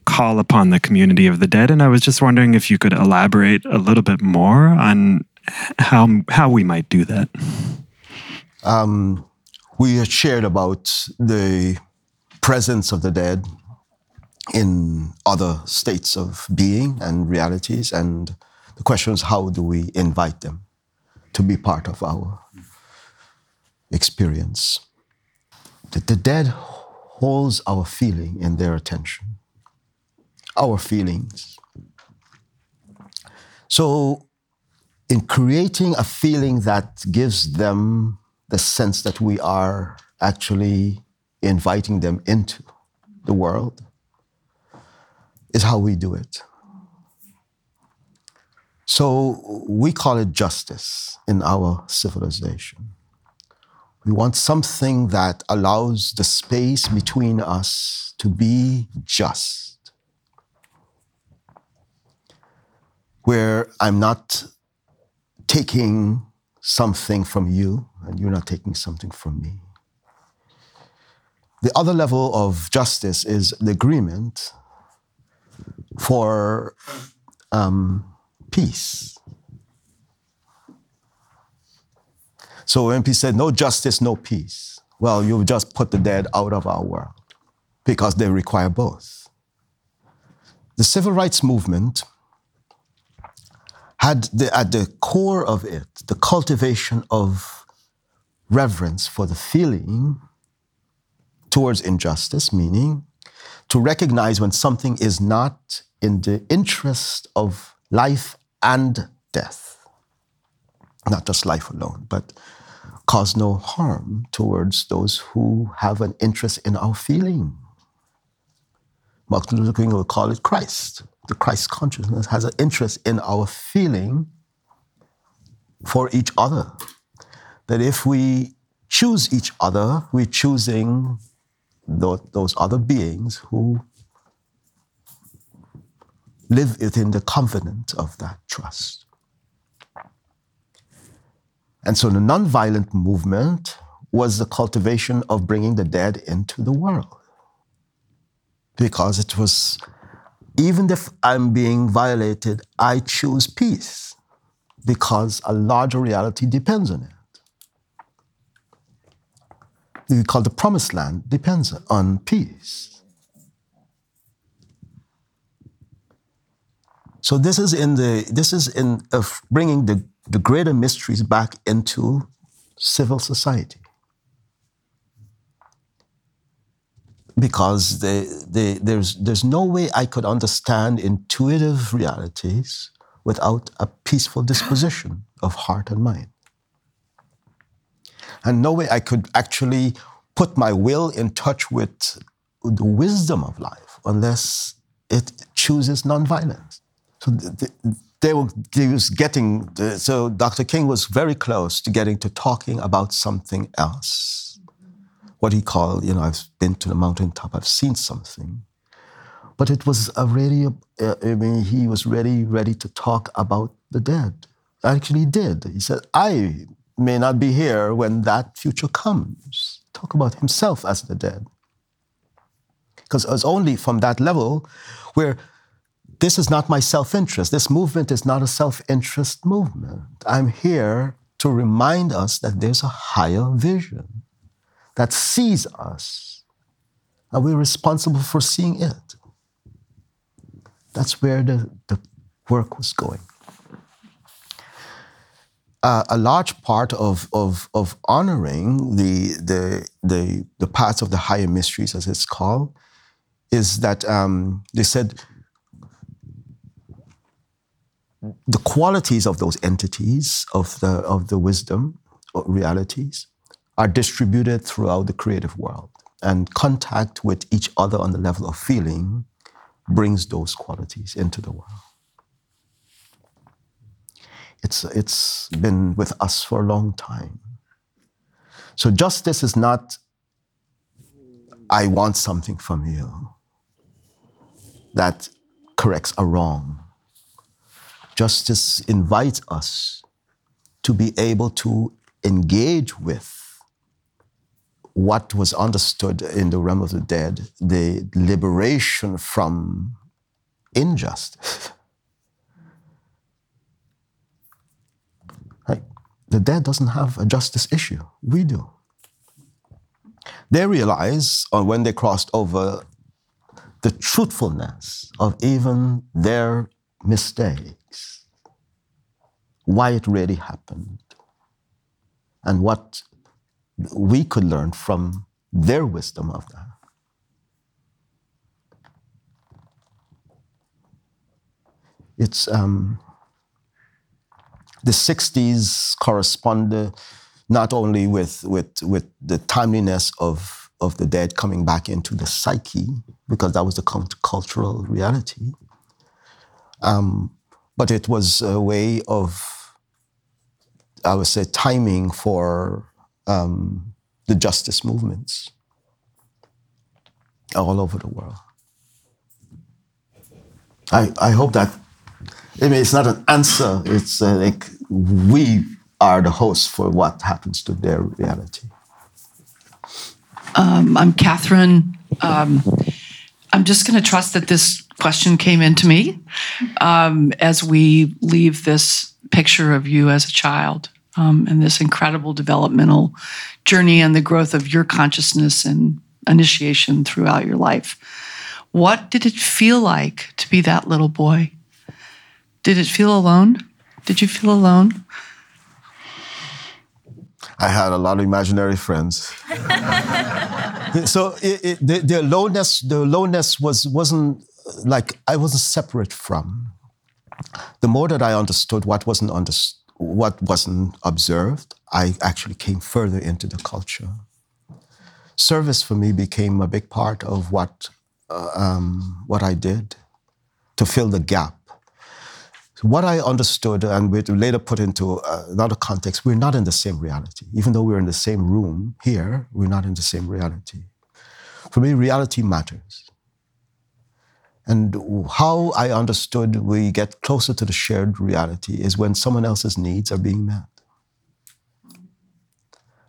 call upon the community of the dead. And I was just wondering if you could elaborate a little bit more on how how we might do that. Um, we had shared about the presence of the dead in other states of being and realities, and the question is how do we invite them to be part of our experience? The, the dead holds our feeling in their attention, our feelings. So, in creating a feeling that gives them the sense that we are actually inviting them into the world, is how we do it. So, we call it justice in our civilization. We want something that allows the space between us to be just, where I'm not taking something from you and you're not taking something from me. The other level of justice is the agreement for um, peace. So MP said, no justice, no peace. Well, you've just put the dead out of our world because they require both. The civil rights movement had the, at the core of it the cultivation of reverence for the feeling towards injustice, meaning to recognize when something is not in the interest of life and death. Not just life alone, but cause no harm towards those who have an interest in our feeling. Martin Luther King would call it Christ. The Christ consciousness has an interest in our feeling for each other. That if we choose each other, we're choosing those other beings who live within the covenant of that trust. And so the nonviolent movement was the cultivation of bringing the dead into the world. Because it was, even if I'm being violated, I choose peace because a larger reality depends on it. We call the promised land depends on peace. So this is in the this is in of bringing the the greater mysteries back into civil society. Because there's, there's no way I could understand intuitive realities without a peaceful disposition of heart and mind. And no way I could actually put my will in touch with the wisdom of life unless it chooses nonviolence. So the, the, they were they was getting so Dr. King was very close to getting to talking about something else. What he called, you know, I've been to the mountaintop, I've seen something. But it was already, uh, I mean, he was ready, ready to talk about the dead. Actually, he did. He said, I may not be here when that future comes. Talk about himself as the dead. Because it was only from that level where this is not my self interest. This movement is not a self interest movement. I'm here to remind us that there's a higher vision that sees us, and we're responsible for seeing it. That's where the, the work was going. Uh, a large part of, of, of honoring the, the, the, the of the higher mysteries, as it's called, is that um, they said the qualities of those entities of the of the wisdom realities are distributed throughout the creative world. And contact with each other on the level of feeling brings those qualities into the world it's it's been with us for a long time so justice is not i want something from you that corrects a wrong Justice invites us to be able to engage with what was understood in the realm of the dead, the liberation from injustice. the dead doesn't have a justice issue. We do. They realize, or when they crossed over, the truthfulness of even their mistakes, why it really happened, and what we could learn from their wisdom of that. It's um, the 60s corresponded not only with, with, with the timeliness of, of the dead coming back into the psyche, because that was the cultural reality, um, but it was a way of, I would say, timing for um, the justice movements all over the world. I, I hope that, I mean, it's not an answer, it's uh, like we are the hosts for what happens to their reality. Um, I'm Catherine. Um, I'm just going to trust that this question came into me um, as we leave this picture of you as a child um, and this incredible developmental journey and the growth of your consciousness and initiation throughout your life. What did it feel like to be that little boy? Did it feel alone? Did you feel alone? I had a lot of imaginary friends. so it, it, the, the aloneness, the aloneness was wasn't like I wasn't separate from. The more that I understood what wasn't understood, what wasn't observed, I actually came further into the culture. Service for me became a big part of what uh, um, what I did to fill the gap what I understood and we later put into uh, another context, we're not in the same reality. Even though we're in the same room here, we're not in the same reality. For me, reality matters. And how I understood we get closer to the shared reality is when someone else's needs are being met.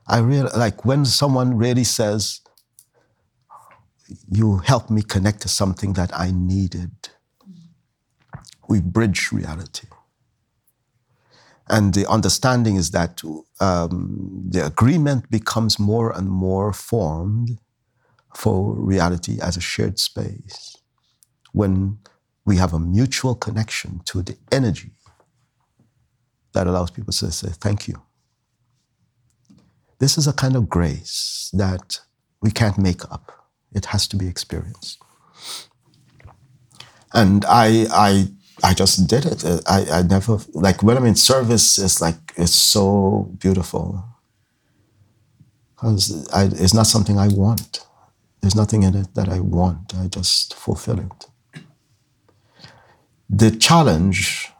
I real like when someone really says, You helped me connect to something that I needed we bridge reality. And the understanding is that um, the agreement becomes more and more formed for reality as a shared space when we have a mutual connection to the energy that allows people to say, Thank you. This is a kind of grace that we can't make up, it has to be experienced. And I, I I just did it. I, I never like when I'm in service. It's like it's so beautiful because it's not something I want. There's nothing in it that I want. I just fulfill it. The challenge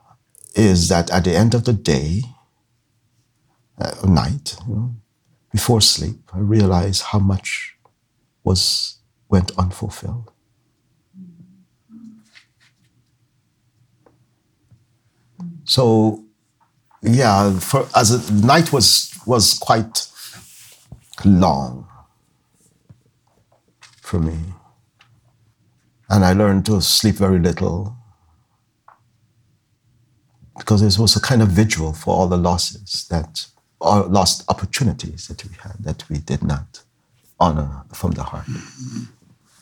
is that at the end of the day, uh, night, you know, before sleep, I realize how much was went unfulfilled. So, yeah, for, as a night was was quite long for me, and I learned to sleep very little because it was a kind of vigil for all the losses that, or lost opportunities that we had that we did not honor from the heart.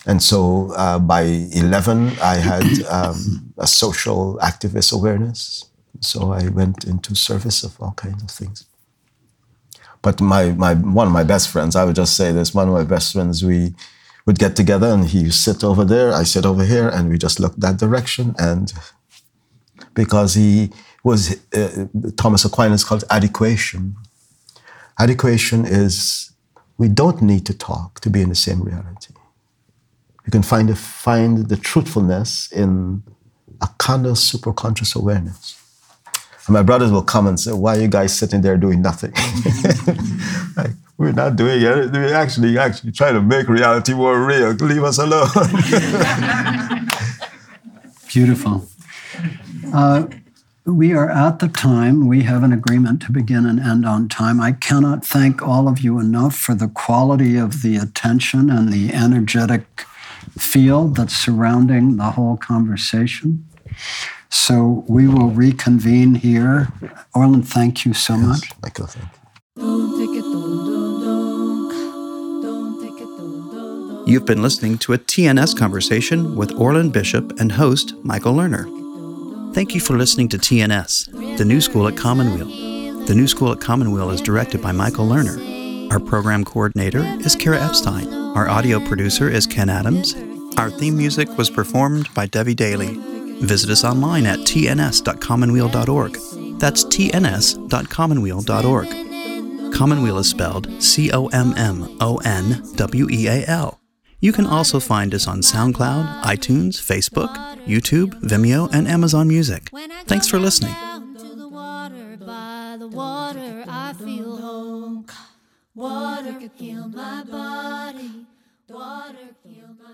And so uh, by 11, I had um, a social activist awareness. So I went into service of all kinds of things. But my, my one of my best friends, I would just say this, one of my best friends, we would get together and he sit over there, I sit over here, and we just look that direction. And because he was, uh, Thomas Aquinas called adequation. Adequation is we don't need to talk to be in the same reality. You can find, a, find the truthfulness in a kind of superconscious awareness. And my brothers will come and say, Why are you guys sitting there doing nothing? like, we're not doing it. We're actually actually trying to make reality more real. Leave us alone. Beautiful. Uh, we are at the time. We have an agreement to begin and end on time. I cannot thank all of you enough for the quality of the attention and the energetic field that's surrounding the whole conversation. So we will reconvene here. Orland, thank you so much. Michael, thank you. You've been listening to a TNS conversation with Orland Bishop and host Michael Lerner. Thank you for listening to TNS, the New School at Commonweal. The New School at Commonweal is directed by Michael Lerner. Our program coordinator is Kara Epstein. Our audio producer is Ken Adams. Our theme music was performed by Debbie Daly. Visit us online at tns.commonweal.org. That's tns.commonweal.org. Commonweal is spelled C O M M O N W E A L. You can also find us on SoundCloud, iTunes, Facebook, YouTube, Vimeo, and Amazon Music. Thanks for listening. Water my body, water my.